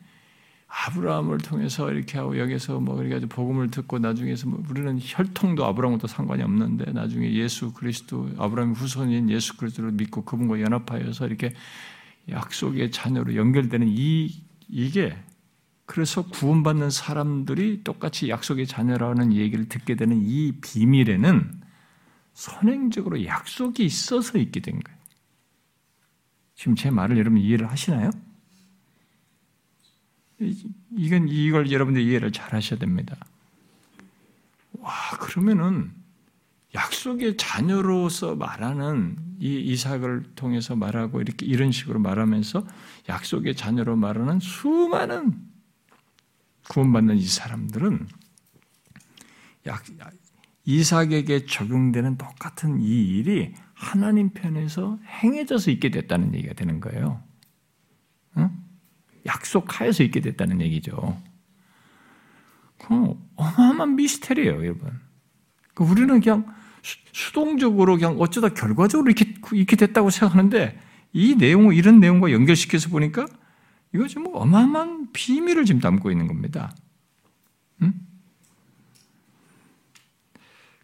아브라함을 통해서 이렇게 하고 여기서 뭐 그래가지고 복음을 듣고 나중에서 뭐 우리는 혈통도 아브라함과 상관이 없는데 나중에 예수 그리스도 아브라함의 후손인 예수 그리스도를 믿고 그분과 연합하여서 이렇게 약속의 자녀로 연결되는 이 이게 그래서 구원받는 사람들이 똑같이 약속의 자녀라는 얘기를 듣게 되는 이 비밀에는 선행적으로 약속이 있어서 있게 된 거예요. 지금 제 말을 여러분 이해를 하시나요? 이건 이걸 여러분들 이해를 잘 하셔야 됩니다. 와, 그러면은 약속의 자녀로서 말하는 이 이삭을 통해서 말하고 이렇게 이런 식으로 말하면서 약속의 자녀로 말하는 수많은 구원받는 이 사람들은 약, 이삭에게 적용되는 똑같은 이 일이 하나님 편에서 행해져서 있게 됐다는 얘기가 되는 거예요. 응? 약속하여서 있게 됐다는 얘기죠. 그 어마어마한 미스테리예요, 여러분. 그 우리는 그냥 수동적으로 그냥 어쩌다 결과적으로 이렇게, 이렇게 됐다고 생각하는데 이 내용을 이런 내용과 연결시켜서 보니까 이거 지금 뭐 어마어마한 비밀을 지금 담고 있는 겁니다. 응?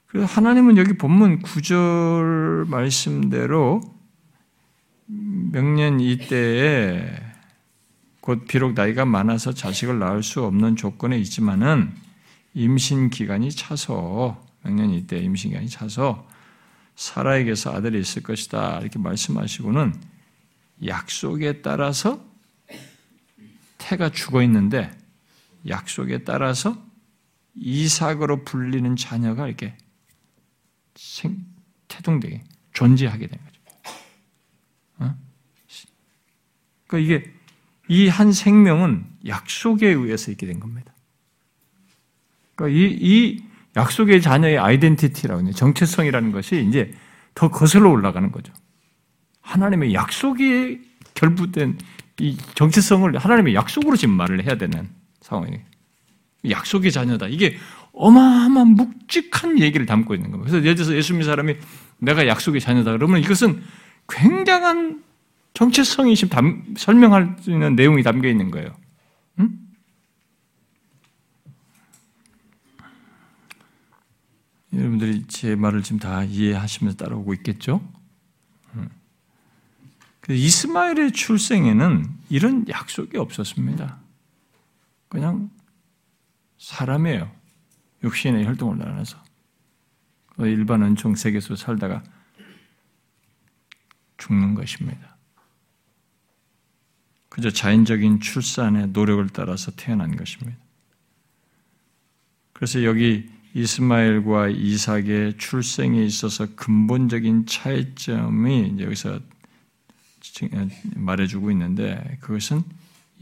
그래서 하나님은 여기 본문 9절 말씀대로 명년 이때에 곧 비록 나이가 많아서 자식을 낳을 수 없는 조건에 있지만은 임신 기간이 차서 명년 이때 임신 기간이 차서 사라에게서 아들이 있을 것이다 이렇게 말씀하시고는 약속에 따라서 태가 죽어 있는데 약속에 따라서 이삭으로 불리는 자녀가 이렇게 생, 태동되게 존재하게 된 거죠. 어? 그러니까 이게 이 한 생명은 약속에 의해서 있게 된 겁니다. 그러니까 이, 이 약속의 자녀의 아이덴티티라고 하는 정체성이라는 것이 이제 더 거슬러 올라가는 거죠. 하나님의 약속이 결부된 이 정체성을 하나님의 약속으로 지금 말을 해야 되는 상황이에요. 약속의 자녀다. 이게 어마어마한 묵직한 얘기를 담고 있는 겁니다. 그래서 예를 들어서 예수 믿는 사람이 내가 약속의 자녀다 그러면 이것은 굉장한 정체성이 지금 담, 설명할 수 있는 내용이 담겨 있는 거예요. 응? 여러분들이 제 말을 지금 다 이해하시면서 따라오고 있겠죠? 이스마엘의 출생에는 이런 약속이 없었습니다. 그냥 사람이에요. 육신의 혈통을 나눠서 그 일반 은총 세계에서 살다가 죽는 것입니다. 그저 자연적인 출산의 노력을 따라서 태어난 것입니다. 그래서 여기 이스마엘과 이삭의 출생에 있어서 근본적인 차이점이 여기서 말해주고 있는데 그것은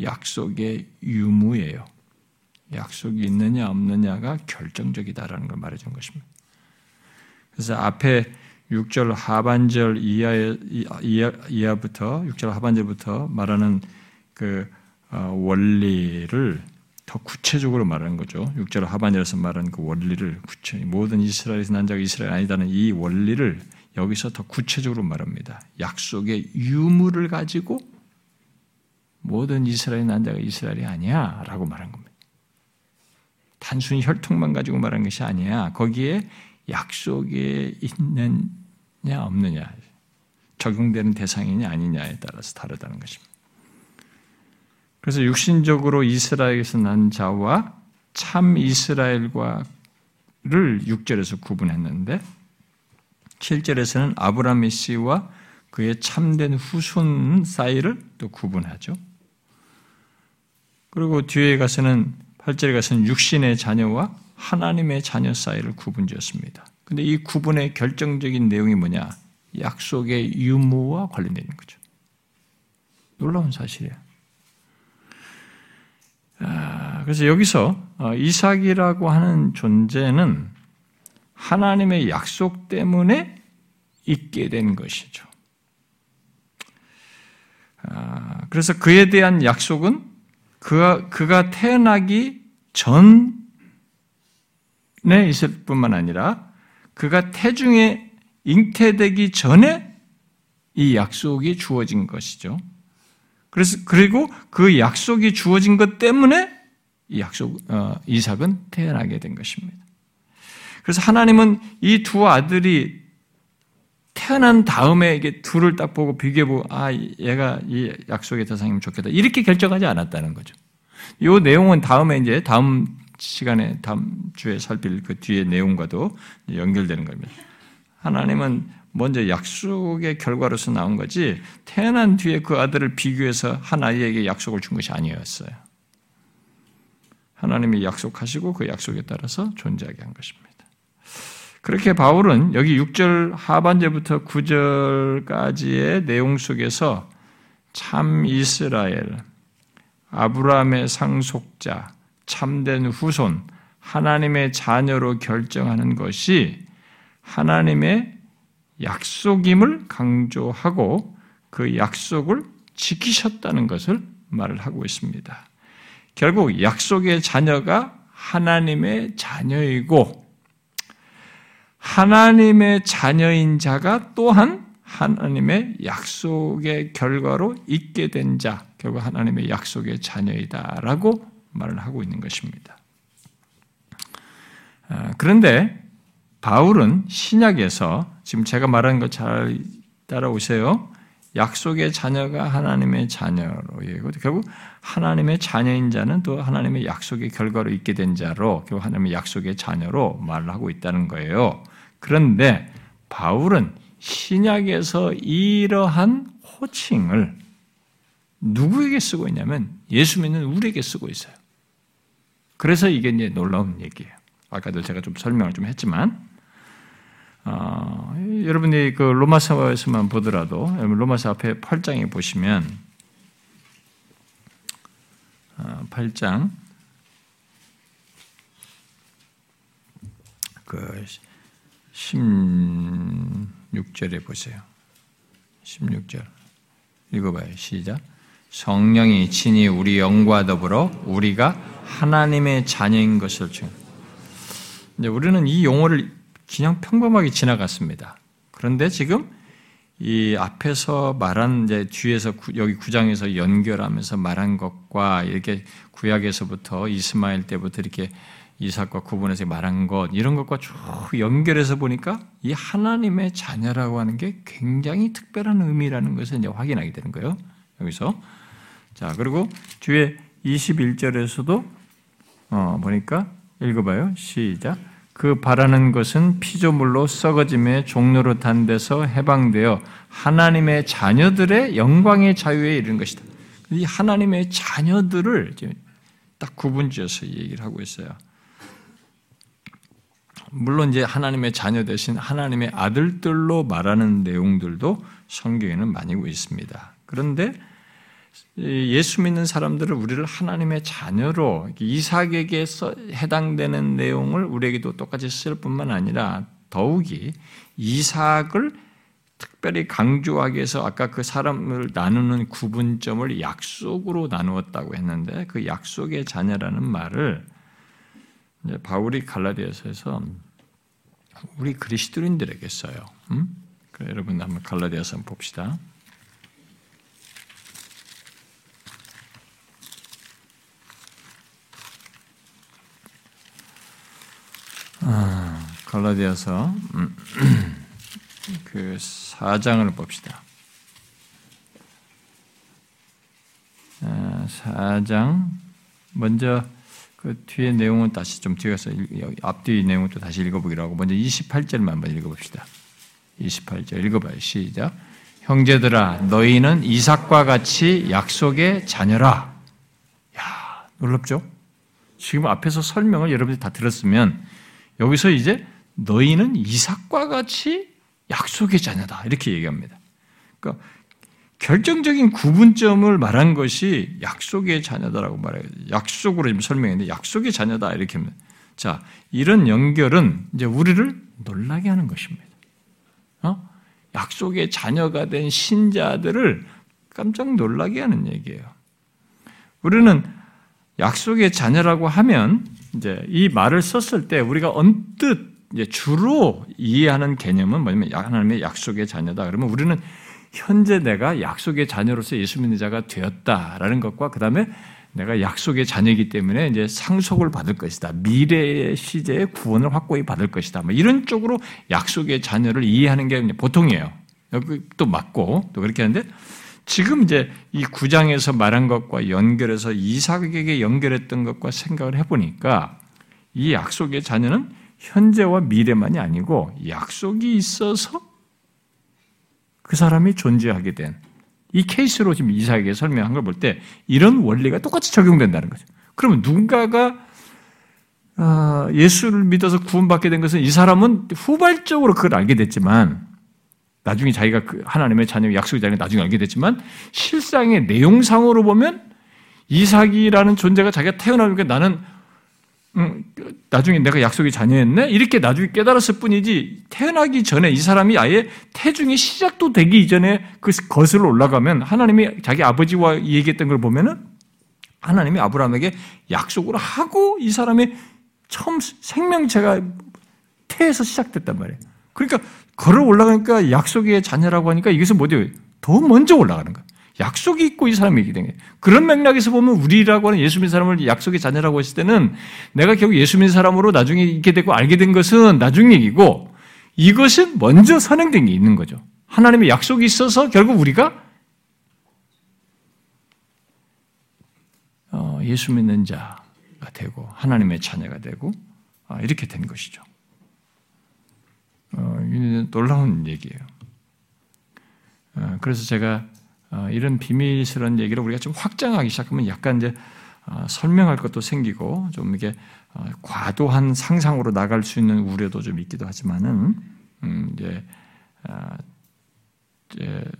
약속의 유무예요. 약속이 있느냐 없느냐가 결정적이다라는 걸 말해준 것입니다. 그래서 앞에 6절 하반절 이하, 이하, 부터 6절 하반절부터 말하는 그 어, 원리를 더 구체적으로 말하는 거죠. 6절 하반절에서 말하는 그 원리를 구체 모든 이스라엘에서 난 자가 이스라엘 아니다는 이 원리를 여기서 더 구체적으로 말합니다. 약속의 유무를 가지고 모든 이스라엘 난 자가 이스라엘이 아니야라고 말한 겁니다. 단순히 혈통만 가지고 말하는 것이 아니야. 거기에 약속에 있느냐 없느냐 적용되는 대상이냐 아니냐에 따라서 다르다는 것입니다. 그래서 육신적으로 이스라엘에서 난 자와 참 이스라엘과를 6절에서 구분했는데 7절에서는 아브라함의 씨와 그의 참된 후손 사이를 또 구분하죠. 그리고 뒤에 가서는 8절에 가서는 육신의 자녀와 하나님의 자녀 사이를 구분지었습니다. 근데 이 구분의 결정적인 내용이 뭐냐? 약속의 유무와 관련되어 있는 거죠. 놀라운 사실이에요. 아, 그래서 여기서 어, 이삭이라고 하는 존재는 하나님의 약속 때문에 있게 된 것이죠. 아, 그래서 그에 대한 약속은 그가, 그가 태어나기 전에 있을 뿐만 아니라 그가 태중에 잉태되기 전에 이 약속이 주어진 것이죠. 그래서 그리고 그 약속이 주어진 것 때문에 이 약속 어, 이삭은 태어나게 된 것입니다. 그래서 하나님은 이 두 아들이 태어난 다음에 이게 둘을 딱 보고 비교해보고, 아, 얘가 이 약속의 대상이면 좋겠다. 이렇게 결정하지 않았다는 거죠. 이 내용은 다음에 이제 다음 시간에 다음 주에 살필 그 뒤에 내용과도 연결되는 겁니다. 하나님은 먼저 약속의 결과로서 나온 거지 태어난 뒤에 그 아들을 비교해서 한 아이에게 약속을 준 것이 아니었어요. 하나님이 약속하시고 그 약속에 따라서 존재하게 한 것입니다. 그렇게 바울은 여기 6절 하반절부터 9절까지의 내용 속에서 참 이스라엘, 아브라함의 상속자, 참된 후손, 하나님의 자녀로 결정하는 것이 하나님의 약속임을 강조하고 그 약속을 지키셨다는 것을 말을 하고 있습니다. 결국 약속의 자녀가 하나님의 자녀이고 하나님의 자녀인 자가 또한 하나님의 약속의 결과로 있게 된 자, 결국 하나님의 약속의 자녀이다라고 말을 하고 있는 것입니다. 아, 그런데 바울은 신약에서 지금 제가 말하는 거 잘 따라오세요. 약속의 자녀가 하나님의 자녀로 얘기고 결국 하나님의 자녀인 자는 또 하나님의 약속의 결과로 있게 된 자로 결국 하나님의 약속의 자녀로 말을 하고 있다는 거예요. 그런데 바울은 신약에서 이러한 호칭을 누구에게 쓰고 있냐면 예수 믿는 우리에게 쓰고 있어요. 그래서 이게 이제 놀라운 얘기예요. 아까도 제가 좀 설명을 좀 했지만 어, 여러분이 그 로마서에서만 보더라도 로마서 앞에 8장에 보시면 어, 8장 그 16절에 보세요. 16절 읽어봐요. 시작. 성령이 친히 우리 영과 더불어 우리가 하나님의 자녀인 것을 증. 이제 우리는 이 용어를 그냥 평범하게 지나갔습니다. 그런데 지금 이 앞에서 말한 이제 뒤에서 여기 구장에서 연결하면서 말한 것과 이렇게 구약에서부터 이스마엘 때부터 이렇게 이삭과 구분해서 말한 것 이런 것과 쭉 연결해서 보니까 이 하나님의 자녀라고 하는 게 굉장히 특별한 의미라는 것을 이제 확인하게 되는 거예요. 여기서 자 그리고 뒤에 21절에서도 어 보니까 읽어봐요. 시작. 그 바라는 것은 피조물로 썩어짐의 종로로 단 데서 해방되어 하나님의 자녀들의 영광의 자유에 이르는 것이다. 이 하나님의 자녀들을 딱 구분지어서 얘기를 하고 있어요. 물론 이제 하나님의 자녀 대신 하나님의 아들들로 말하는 내용들도 성경에는 많이 있습니다. 그런데 예수 믿는 사람들은 우리를 하나님의 자녀로 이삭에게 해당되는 내용을 우리에게도 똑같이 쓸 뿐만 아니라 더욱이 이삭을 특별히 강조하기 위해서 아까 그 사람을 나누는 구분점을 약속으로 나누었다고 했는데 그 약속의 자녀라는 말을 바울이 갈라디아서에서 우리 그리스도인들에게 써요. 음? 여러분 한번 갈라디아서 한번 봅시다. 아, 갈라디아서 음, [CLEARS THROAT] 그 4장을 봅시다. 4장 먼저 그 뒤에 내용은 다시 좀 뒤에서 앞뒤 내용을 또 다시 읽어보기로 하고 먼저 28절만 한번 읽어봅시다. 28절 읽어봐요. 시작. 형제들아 너희는 이삭과 같이 약속의 자녀라. 야 놀랍죠? 지금 앞에서 설명을 여러분들이 다 들었으면 여기서 이제 너희는 이삭과 같이 약속의 자녀다 이렇게 얘기합니다. 그러니까 결정적인 구분점을 말한 것이 약속의 자녀다라고 말해요. 약속으로 지금 설명했는데 약속의 자녀다 이렇게 합니다. 자, 이런 연결은 이제 우리를 놀라게 하는 것입니다. 어? 약속의 자녀가 된 신자들을 깜짝 놀라게 하는 얘기예요. 우리는 약속의 자녀라고 하면 이제 이 말을 썼을 때 우리가 언뜻 주로 이해하는 개념은 뭐냐면 하나님의 약속의 자녀다. 그러면 우리는 현재 내가 약속의 자녀로서 예수 믿는 자가 되었다라는 것과 그 다음에 내가 약속의 자녀이기 때문에 이제 상속을 받을 것이다. 미래의 시제의 구원을 확고히 받을 것이다. 뭐 이런 쪽으로 약속의 자녀를 이해하는 게 보통이에요. 또 맞고 또 그렇게 하는데 지금 이제 이 구장에서 말한 것과 연결해서 이삭에게 연결했던 것과 생각을 해보니까 이 약속의 자녀는 현재와 미래만이 아니고 약속이 있어서 그 사람이 존재하게 된 이 케이스로 지금 이삭에게 설명한 걸 볼 때 이런 원리가 똑같이 적용된다는 거죠. 그러면 누군가가 아, 예수를 믿어서 구원받게 된 것은 이 사람은 후발적으로 그걸 알게 됐지만 나중에 자기가 그 하나님의 자녀 약속의 자녀 나중에 알게 됐지만 실상의 내용상으로 보면 이삭이라는 존재가 자기가 태어나니까 나는 음, 나중에 내가 약속의 자녀였네 이렇게 나중에 깨달았을 뿐이지 태어나기 전에 이 사람이 아예 태중의 시작도 되기 이전에 그 거슬러 올라가면 하나님이 자기 아버지와 얘기했던 걸 보면은 하나님이 아브라함에게 약속을 하고 이 사람의 처음 생명체가 태에서 시작됐단 말이에요. 그러니까 걸어 올라가니까 약속의 자녀라고 하니까 이것은 뭐죠? 더 먼저 올라가는 거야. 약속이 있고 이 사람이 얘기 된 그런 맥락에서 보면 우리라고 하는 예수 믿는 사람을 약속의 자녀라고 했을 때는 내가 결국 예수 믿는 사람으로 나중에 있게 되고 알게 된 것은 나중 얘기고 이것은 먼저 선행된 게 있는 거죠. 하나님의 약속이 있어서 결국 우리가 어, 예수 믿는 자가 되고 하나님의 자녀가 되고 아, 이렇게 된 것이죠. 어, 놀라운 얘기예요. 어, 그래서 제가 어, 이런 비밀스러운 얘기를 우리가 좀 확장하기 시작하면 약간 이제 설명할 것도 생기고 좀 이게 과도한 상상으로 나갈 수 있는 우려도 좀 있기도 하지만은 음, 이제,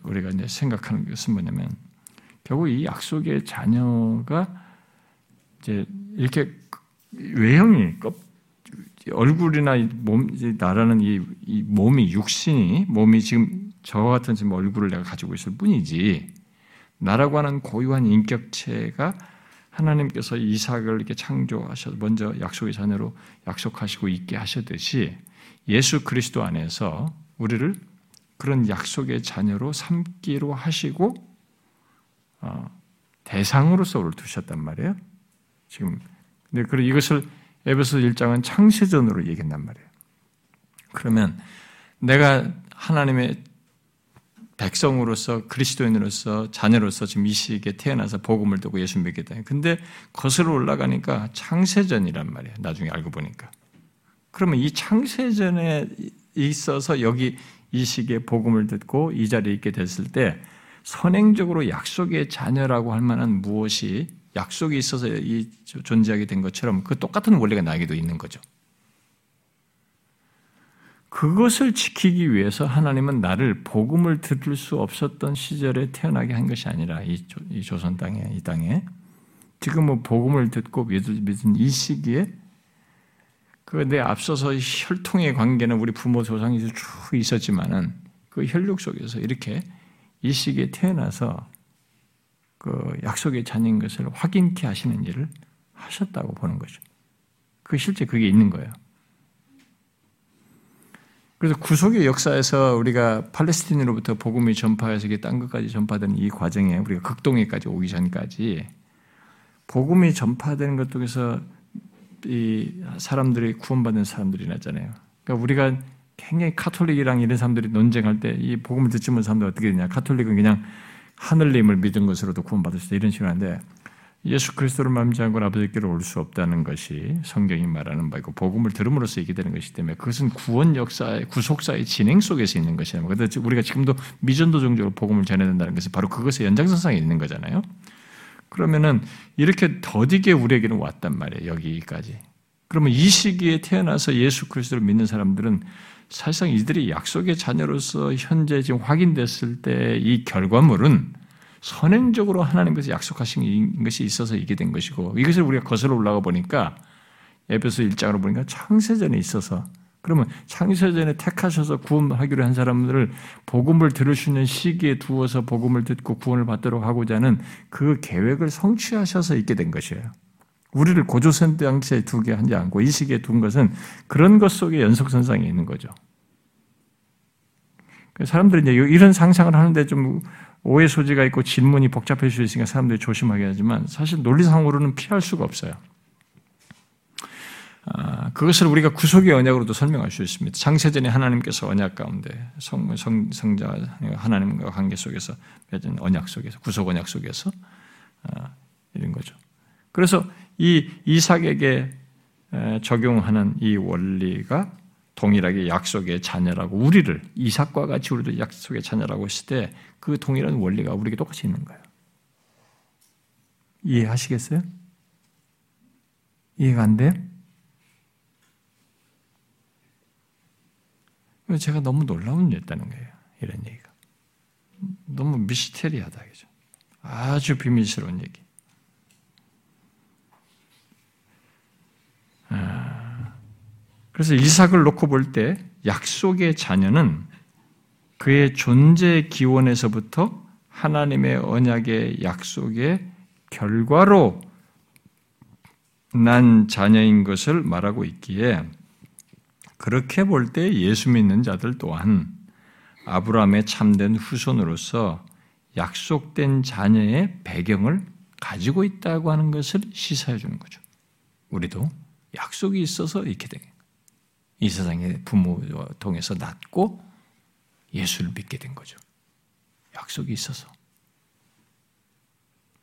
우리가 이제 생각하는 것은 뭐냐면 결국 이 약속의 자녀가 이제 이렇게 외형이 얼굴이나 몸, 나라는 이, 이, 몸이 육신이 몸이 지금 저와 같은 지금 얼굴을 내가 가지고 있을 뿐이지 나라고 하는 고유한 인격체가 하나님께서 이삭을 이렇게 창조하셔서 먼저 약속의 자녀로 약속하시고 있게 하셨듯이 예수 그리스도 안에서 우리를 그런 약속의 자녀로 삼기로 하시고 어, 대상으로서 우리를 두셨단 말이에요. 지금 근데 그 이것을 에베소 1장은 창세전으로 얘기한단 말이에요. 그러면 내가 하나님의 백성으로서 그리스도인으로서 자녀로서 지금 이 시기에 태어나서 복음을 듣고 예수 믿게 돼. 근데 거슬러 올라가니까 창세전이란 말이에요. 나중에 알고 보니까. 그러면 이 창세전에 있어서 여기 이 시기에 복음을 듣고 이 자리에 있게 됐을 때 선행적으로 약속의 자녀라고 할 만한 무엇이 약속이 있어서 이 존재하게 된 것처럼 그 똑같은 원리가 나에게도 있는 거죠. 그것을 지키기 위해서 하나님은 나를 복음을 들을 수 없었던 시절에 태어나게 한 것이 아니라 이, 조선 땅에 이 땅에 지금 뭐 복음을 듣고 믿은 이 시기에 그내 앞서서 혈통의 관계는 우리 부모 조상이 쭉 있었지만은 그 혈육 속에서 이렇게 이 시기에 태어나서 그 약속의 자녀인 것을 확인케 하시는 일을 하셨다고 보는 거죠. 그 실제 그게 있는 거예요. 그래서 구속의 역사에서 우리가 팔레스틴으로부터 복음이 전파해서 이게 딴 것까지 전파되는 이 과정에 우리가 극동에까지 오기 전까지 복음이 전파되는 것 속에서 이 사람들이 구원받는 사람들이 났잖아요. 그러니까 우리가 굉장히 카톨릭이랑 이런 사람들이 논쟁할 때 이 복음을 듣지 못한 사람들 어떻게 되냐? 카톨릭은 그냥 하늘님을 믿은 것으로도 구원받을 수 있다 이런 식으로 하는데 예수 그리스도를 맘지 않고 아버지께로 올 수 없다는 것이 성경이 말하는 바이고 복음을 들음으로써 있게 되는 것이기 때문에 그것은 구원 역사의 구속사의 진행 속에서 있는 것이야. 그런데 우리가 지금도 미전도 종적으로 복음을 전해야 된다는 것은 바로 그것의 연장선상에 있는 거잖아요. 그러면은 이렇게 더디게 우리에게는 왔단 말이에요. 여기까지. 그러면 이 시기에 태어나서 예수 그리스도를 믿는 사람들은 사실상 이들이 약속의 자녀로서 현재 지금 확인됐을 때 이 결과물은 선행적으로 하나님께서 약속하신 것이 있어서 이게 된 것이고 이것을 우리가 거슬러 올라가 보니까 에베소 1장으로 보니까 창세전에 있어서 그러면 창세전에 택하셔서 구원하기로 한 사람들을 복음을 들을 수 있는 시기에 두어서 복음을 듣고 구원을 받도록 하고자 하는 그 계획을 성취하셔서 있게 된 것이에요. 우리를 고조선 당시에 두게 하지 않고 이 시기에 둔 것은 그런 것 속에 연속선상에 있는 거죠. 사람들이 이제 이런 상상을 하는데 좀 오해 소지가 있고 질문이 복잡해질 수 있으니까 사람들이 조심하게 하지만 사실 논리상으로는 피할 수가 없어요. 아, 그것을 우리가 구속의 언약으로도 설명할 수 있습니다. 창세전에 하나님께서 언약 가운데 성, 성, 성자 하나님과 관계 속에서 맺은 언약 속에서 구속 언약 속에서 아, 이런 거죠. 그래서 이 이삭에게 적용하는 이 원리가 동일하게 약속의 자녀라고 우리를 이삭과 같이 우리도 약속의 자녀라고 했을 때 그 동일한 원리가 우리에게 똑같이 있는 거예요. 이해하시겠어요? 이해가 안 돼요? 제가 너무 놀라운 일이었다는 거예요. 이런 얘기가. 너무 미스테리하다. 그죠? 아주 비밀스러운 얘기. 그래서 이삭을 놓고 볼 때 약속의 자녀는 그의 존재 기원에서부터 하나님의 언약의 약속의 결과로 난 자녀인 것을 말하고 있기에 그렇게 볼 때 예수 믿는 자들 또한 아브라함의 참된 후손으로서 약속된 자녀의 배경을 가지고 있다고 하는 것을 시사해 주는 거죠. 우리도 약속이 있어서 이렇게 된 거예요. 이 세상의 부모와 통해서 낳고 예수를 믿게 된 거죠. 약속이 있어서.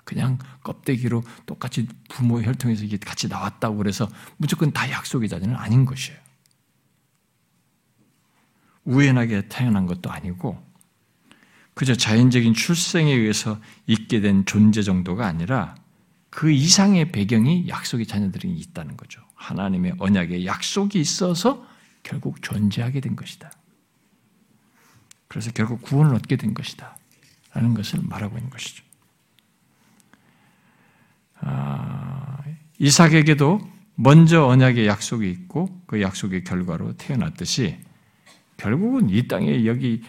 그냥 껍데기로 똑같이 부모 혈통에서 같이 나왔다고 그래서 무조건 다 약속의 자녀는 아닌 것이에요. 우연하게 태어난 것도 아니고 그저 자연적인 출생에 의해서 있게 된 존재 정도가 아니라 그 이상의 배경이 약속의 자녀들이 있다는 거죠. 하나님의 언약에 약속이 있어서 결국 존재하게 된 것이다. 그래서 결국 구원을 얻게 된 것이다. 라는 것을 말하고 있는 것이죠. 아, 이삭에게도 먼저 언약의 약속이 있고 그 약속의 결과로 태어났듯이 결국은 이 땅에 여기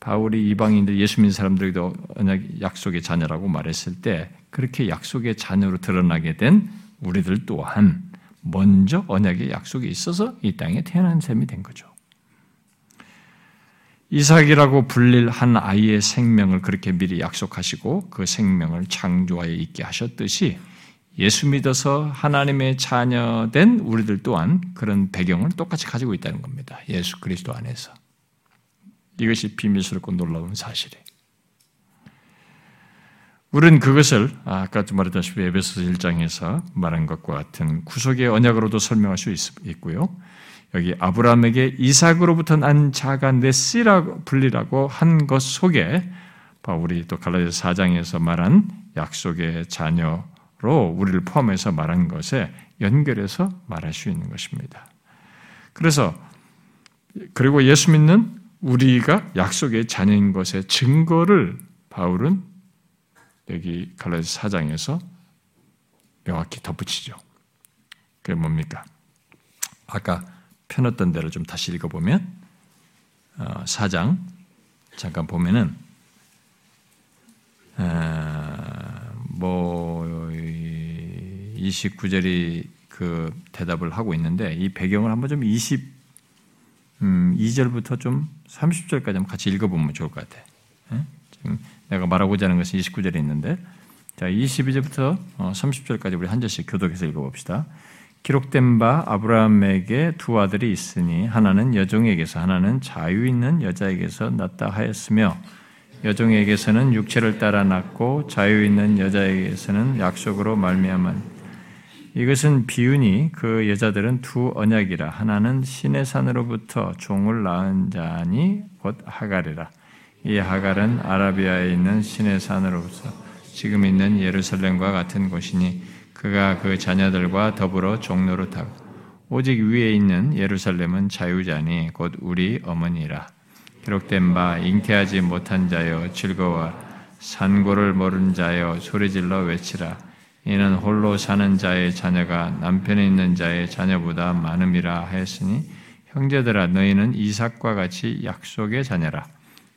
바울이 이방인들 예수 믿는 사람들에게도 언약 약속의 자녀라고 말했을 때 그렇게 약속의 자녀로 드러나게 된 우리들 또한 먼저 언약의 약속이 있어서 이 땅에 태어난 셈이 된 거죠. 이삭이라고 불릴 한 아이의 생명을 그렇게 미리 약속하시고 그 생명을 창조하에 있게 하셨듯이 예수 믿어서 하나님의 자녀된 우리들 또한 그런 배경을 똑같이 가지고 있다는 겁니다. 예수 그리스도 안에서. 이것이 비밀스럽고 놀라운 사실이에요. 우리는 그것을 아까 말했다시피 에베소 1장에서 말한 것과 같은 구속의 언약으로도 설명할 수 있 고요. 여기 아브라함에게 이삭으로부터 난 자가 네시라고 불리라고 한 것 속에 우리 또 갈라디아 4장에서 말한 약속의 자녀 로 우리를 포함해서 말한 것에 연결해서 말할 수 있는 것입니다. 그래서 그리고 예수 믿는 우리가 약속의 자녀인 것의 증거를 바울은 여기 갈라디아 4장에서 명확히 덧붙이죠. 그게 뭡니까? 아까 펴놨던 대로 좀 다시 읽어보면 4장 어, 잠깐 보면은 뭐 29절이 그 대답을 하고 있는데 이 배경을 한번 좀 20, 음, 2절부터 좀 30절까지 한번 같이 읽어보면 좋을 것 같아. 내가 말하고자 하는 것은 29절에 있는데 자 22절부터 30절까지 어, 우리 한 절씩 교독해서 읽어봅시다. 기록된 바 아브라함에게 두 아들이 있으니 하나는 여종에게서 하나는 자유 있는 여자에게서 낳다 하였으며 여종에게서는 육체를 따라 낳고 자유 있는 여자에게서는 약속으로 말미암은 이것은 비유니 그 여자들은 두 언약이라 하나는 신의 산으로부터 종을 낳은 자니 곧 하갈이라 이 하갈은 아라비아에 있는 신의 산으로부터 지금 있는 예루살렘과 같은 곳이니 그가 그 자녀들과 더불어 종로로 타고 오직 위에 있는 예루살렘은 자유자니 곧 우리 어머니라 기록된 바 잉태하지 못한 자여 즐거워 산고를 모른 자여 소리질러 외치라 이는 홀로 사는 자의 자녀가 남편에 있는 자의 자녀보다 많음이라 하였으니 형제들아 너희는 이삭과 같이 약속의 자녀라.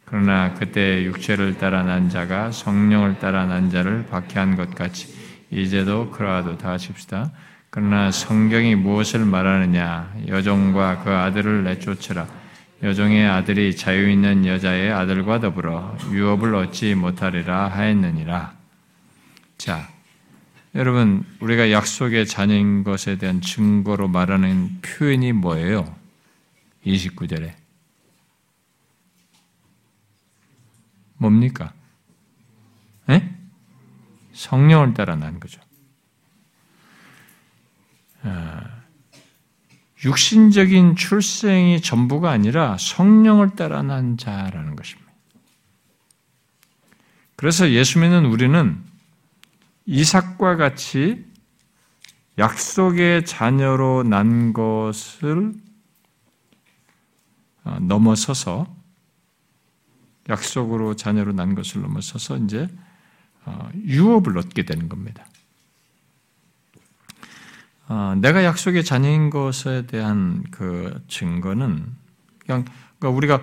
그러나 그때 육체를 따라 난 자가 성령을 따라 난 자를 박해한 것 같이 이제도 그러하도 다 하십시다. 그러나 성경이 무엇을 말하느냐? 여종과 그 아들을 내쫓으라. 여종의 아들이 자유 있는 여자의 아들과 더불어 유업을 얻지 못하리라 하였느니라. 자, 여러분, 우리가 약속의 자녀인 것에 대한 증거로 말하는 표현이 뭐예요? 29절에. 뭡니까? 에? 성령을 따라 난 거죠. 아, 육신적인 출생이 전부가 아니라 성령을 따라 난 자라는 것입니다. 그래서 예수 믿는 우리는 이삭과 같이 약속의 자녀로 난 것을 어, 넘어서서 약속으로 자녀로 난 것을 넘어서서 이제 어, 유업을 얻게 되는 겁니다. 어, 내가 약속의 자녀인 것에 대한 그 증거는 그냥 그러니까 우리가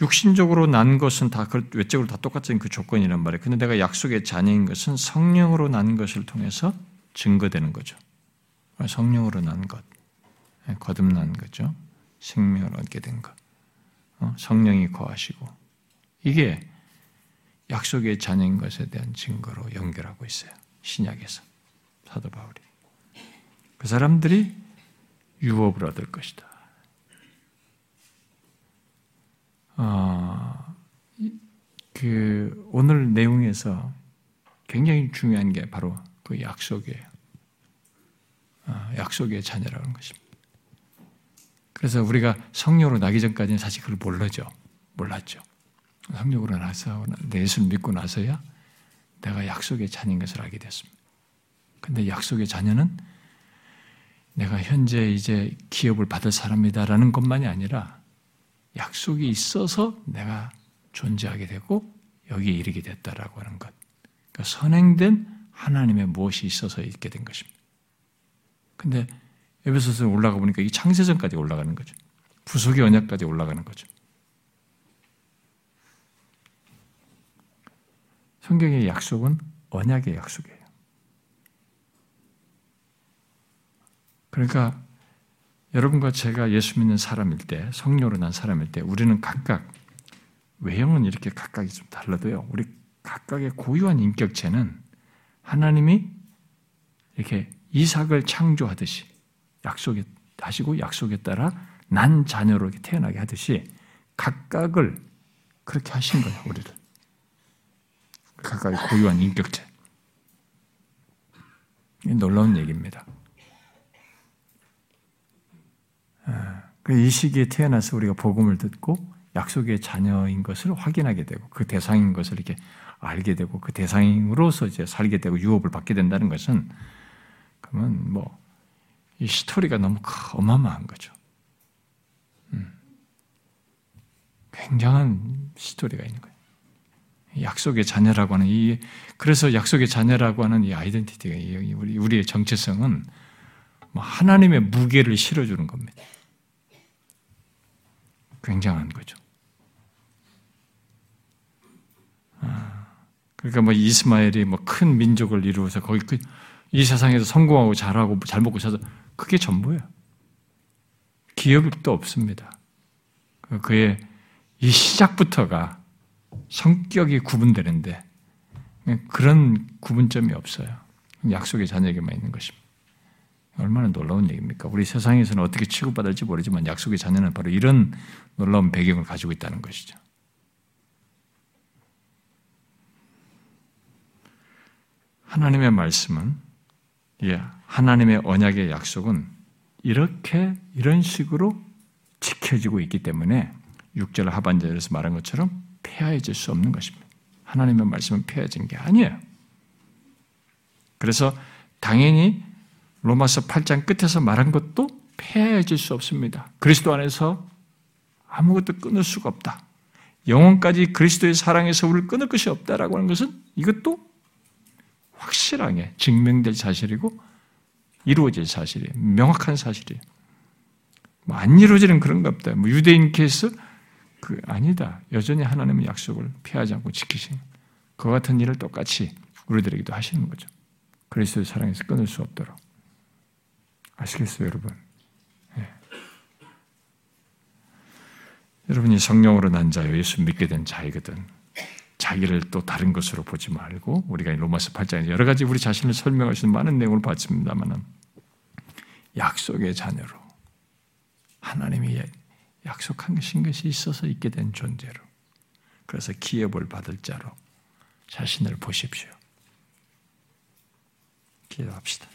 육신적으로 난 것은 다 외적으로 다 똑같은 그 조건이란 말이에요. 근데 내가 약속의 자녀인 것은 성령으로 난 것을 통해서 증거되는 거죠. 성령으로 난 것, 예, 거듭난 거죠. 생명을 얻게 된 것, 어, 성령이 거하시고 이게 약속의 자녀인 것에 대한 증거로 연결하고 있어요. 신약에서 사도 바울이 그 사람들이 유업을 얻을 것이다. 어, 그 오늘 내용에서 굉장히 중요한 게 바로 그 약속이에요. 어, 약속의 자녀라는 것입니다. 그래서 우리가 성령으로 나기 전까지는 사실 그걸 몰라죠. 몰랐죠. 성령으로 나서 예수를 믿고 나서야 내가 약속의 자녀인 것을 알게 됐습니다. 근데 약속의 자녀는 내가 현재 이제 기업을 받을 사람이다라는 것만이 아니라 약속이 있어서 내가 존재하게 되고 여기에 이르게 됐다라고 하는 것. 그러니까 선행된 하나님의 무엇이 있어서 있게 된 것입니다. 근데 에베소서 올라가 보니까 이 창세전까지 올라가는 거죠. 부속의 언약까지 올라가는 거죠. 성경의 약속은 언약의 약속이에요. 그러니까 여러분과 제가 예수 믿는 사람일 때, 성령으로 난 사람일 때, 우리는 각각 외형은 이렇게 각각이 좀 달라도요. 우리 각각의 고유한 인격체는 하나님이 이렇게 이삭을 창조하듯이 약속에 하시고 약속에 따라 난 자녀로 태어나게 하듯이 각각을 그렇게 하신 거예요, 우리를. 각각의 고유한 인격체. 놀라운 얘기입니다. 아, 그이 시기에 태어나서 우리가 복음을 듣고 약속의 자녀인 것을 확인하게 되고 그 대상인 것을 이렇게 알게 되고 그 대상으로서 이제 살게 되고 유업을 받게 된다는 것은 그러면 뭐 이 스토리가 너무 어마어마한 거죠. 음. 굉장한 스토리가 있는 거예요. 약속의 자녀라고 하는 이 그래서 약속의 자녀라고 하는 이 아이덴티티가 우리 우리의 정체성은 뭐 하나님의 무게를 실어주는 겁니다. 굉장한 거죠. 아, 그러니까 뭐 이스마엘이 뭐 큰 민족을 이루어서 거기 그 이 세상에서 성공하고 잘하고 잘 먹고 사서 그게 전부예요. 기업도 없습니다. 그 그의 이 시작부터가 성격이 구분되는데 그런 구분점이 없어요. 약속의 자녀에게만 있는 것입니다. 얼마나 놀라운 얘기입니까? 우리 세상에서는 어떻게 취급받을지 모르지만 약속의 자녀는 바로 이런 놀라운 배경을 가지고 있다는 것이죠. 하나님의 말씀은, 예, 하나님의 언약의 약속은 이렇게, 이런 식으로 지켜지고 있기 때문에 6절 하반절에서 말한 것처럼 폐하해질 수 없는 것입니다. 하나님의 말씀은 폐하진 게 아니에요. 그래서 당연히 로마서 8장 끝에서 말한 것도 폐해질 수 없습니다. 그리스도 안에서 아무것도 끊을 수가 없다. 영혼까지 그리스도의 사랑에서 우리를 끊을 것이 없다라고 하는 것은 이것도 확실하게 증명될 사실이고 이루어질 사실이에요. 명확한 사실이에요. 뭐 안 이루어지는 그런 거 없다. 뭐 유대인 케이스 그 아니다. 여전히 하나님은 약속을 피하지 않고 지키신 그 같은 일을 똑같이 우리들에게도 하시는 거죠. 그리스도의 사랑에서 끊을 수 없도록. 아시겠어요, 여러분? 네. 여러분이 성령으로 난 자요, 예수 믿게 된 자이거든. 자기를 또 다른 것으로 보지 말고 우리가 로마서 8장에서 여러 가지 우리 자신을 있는 많은 내용을 봤습니다만은 약속의 자녀로 하나님이 것인 것이 있어서 있게 된 존재로 그래서 기업을 받을 자로 자신을 보십시오. 기도합시다.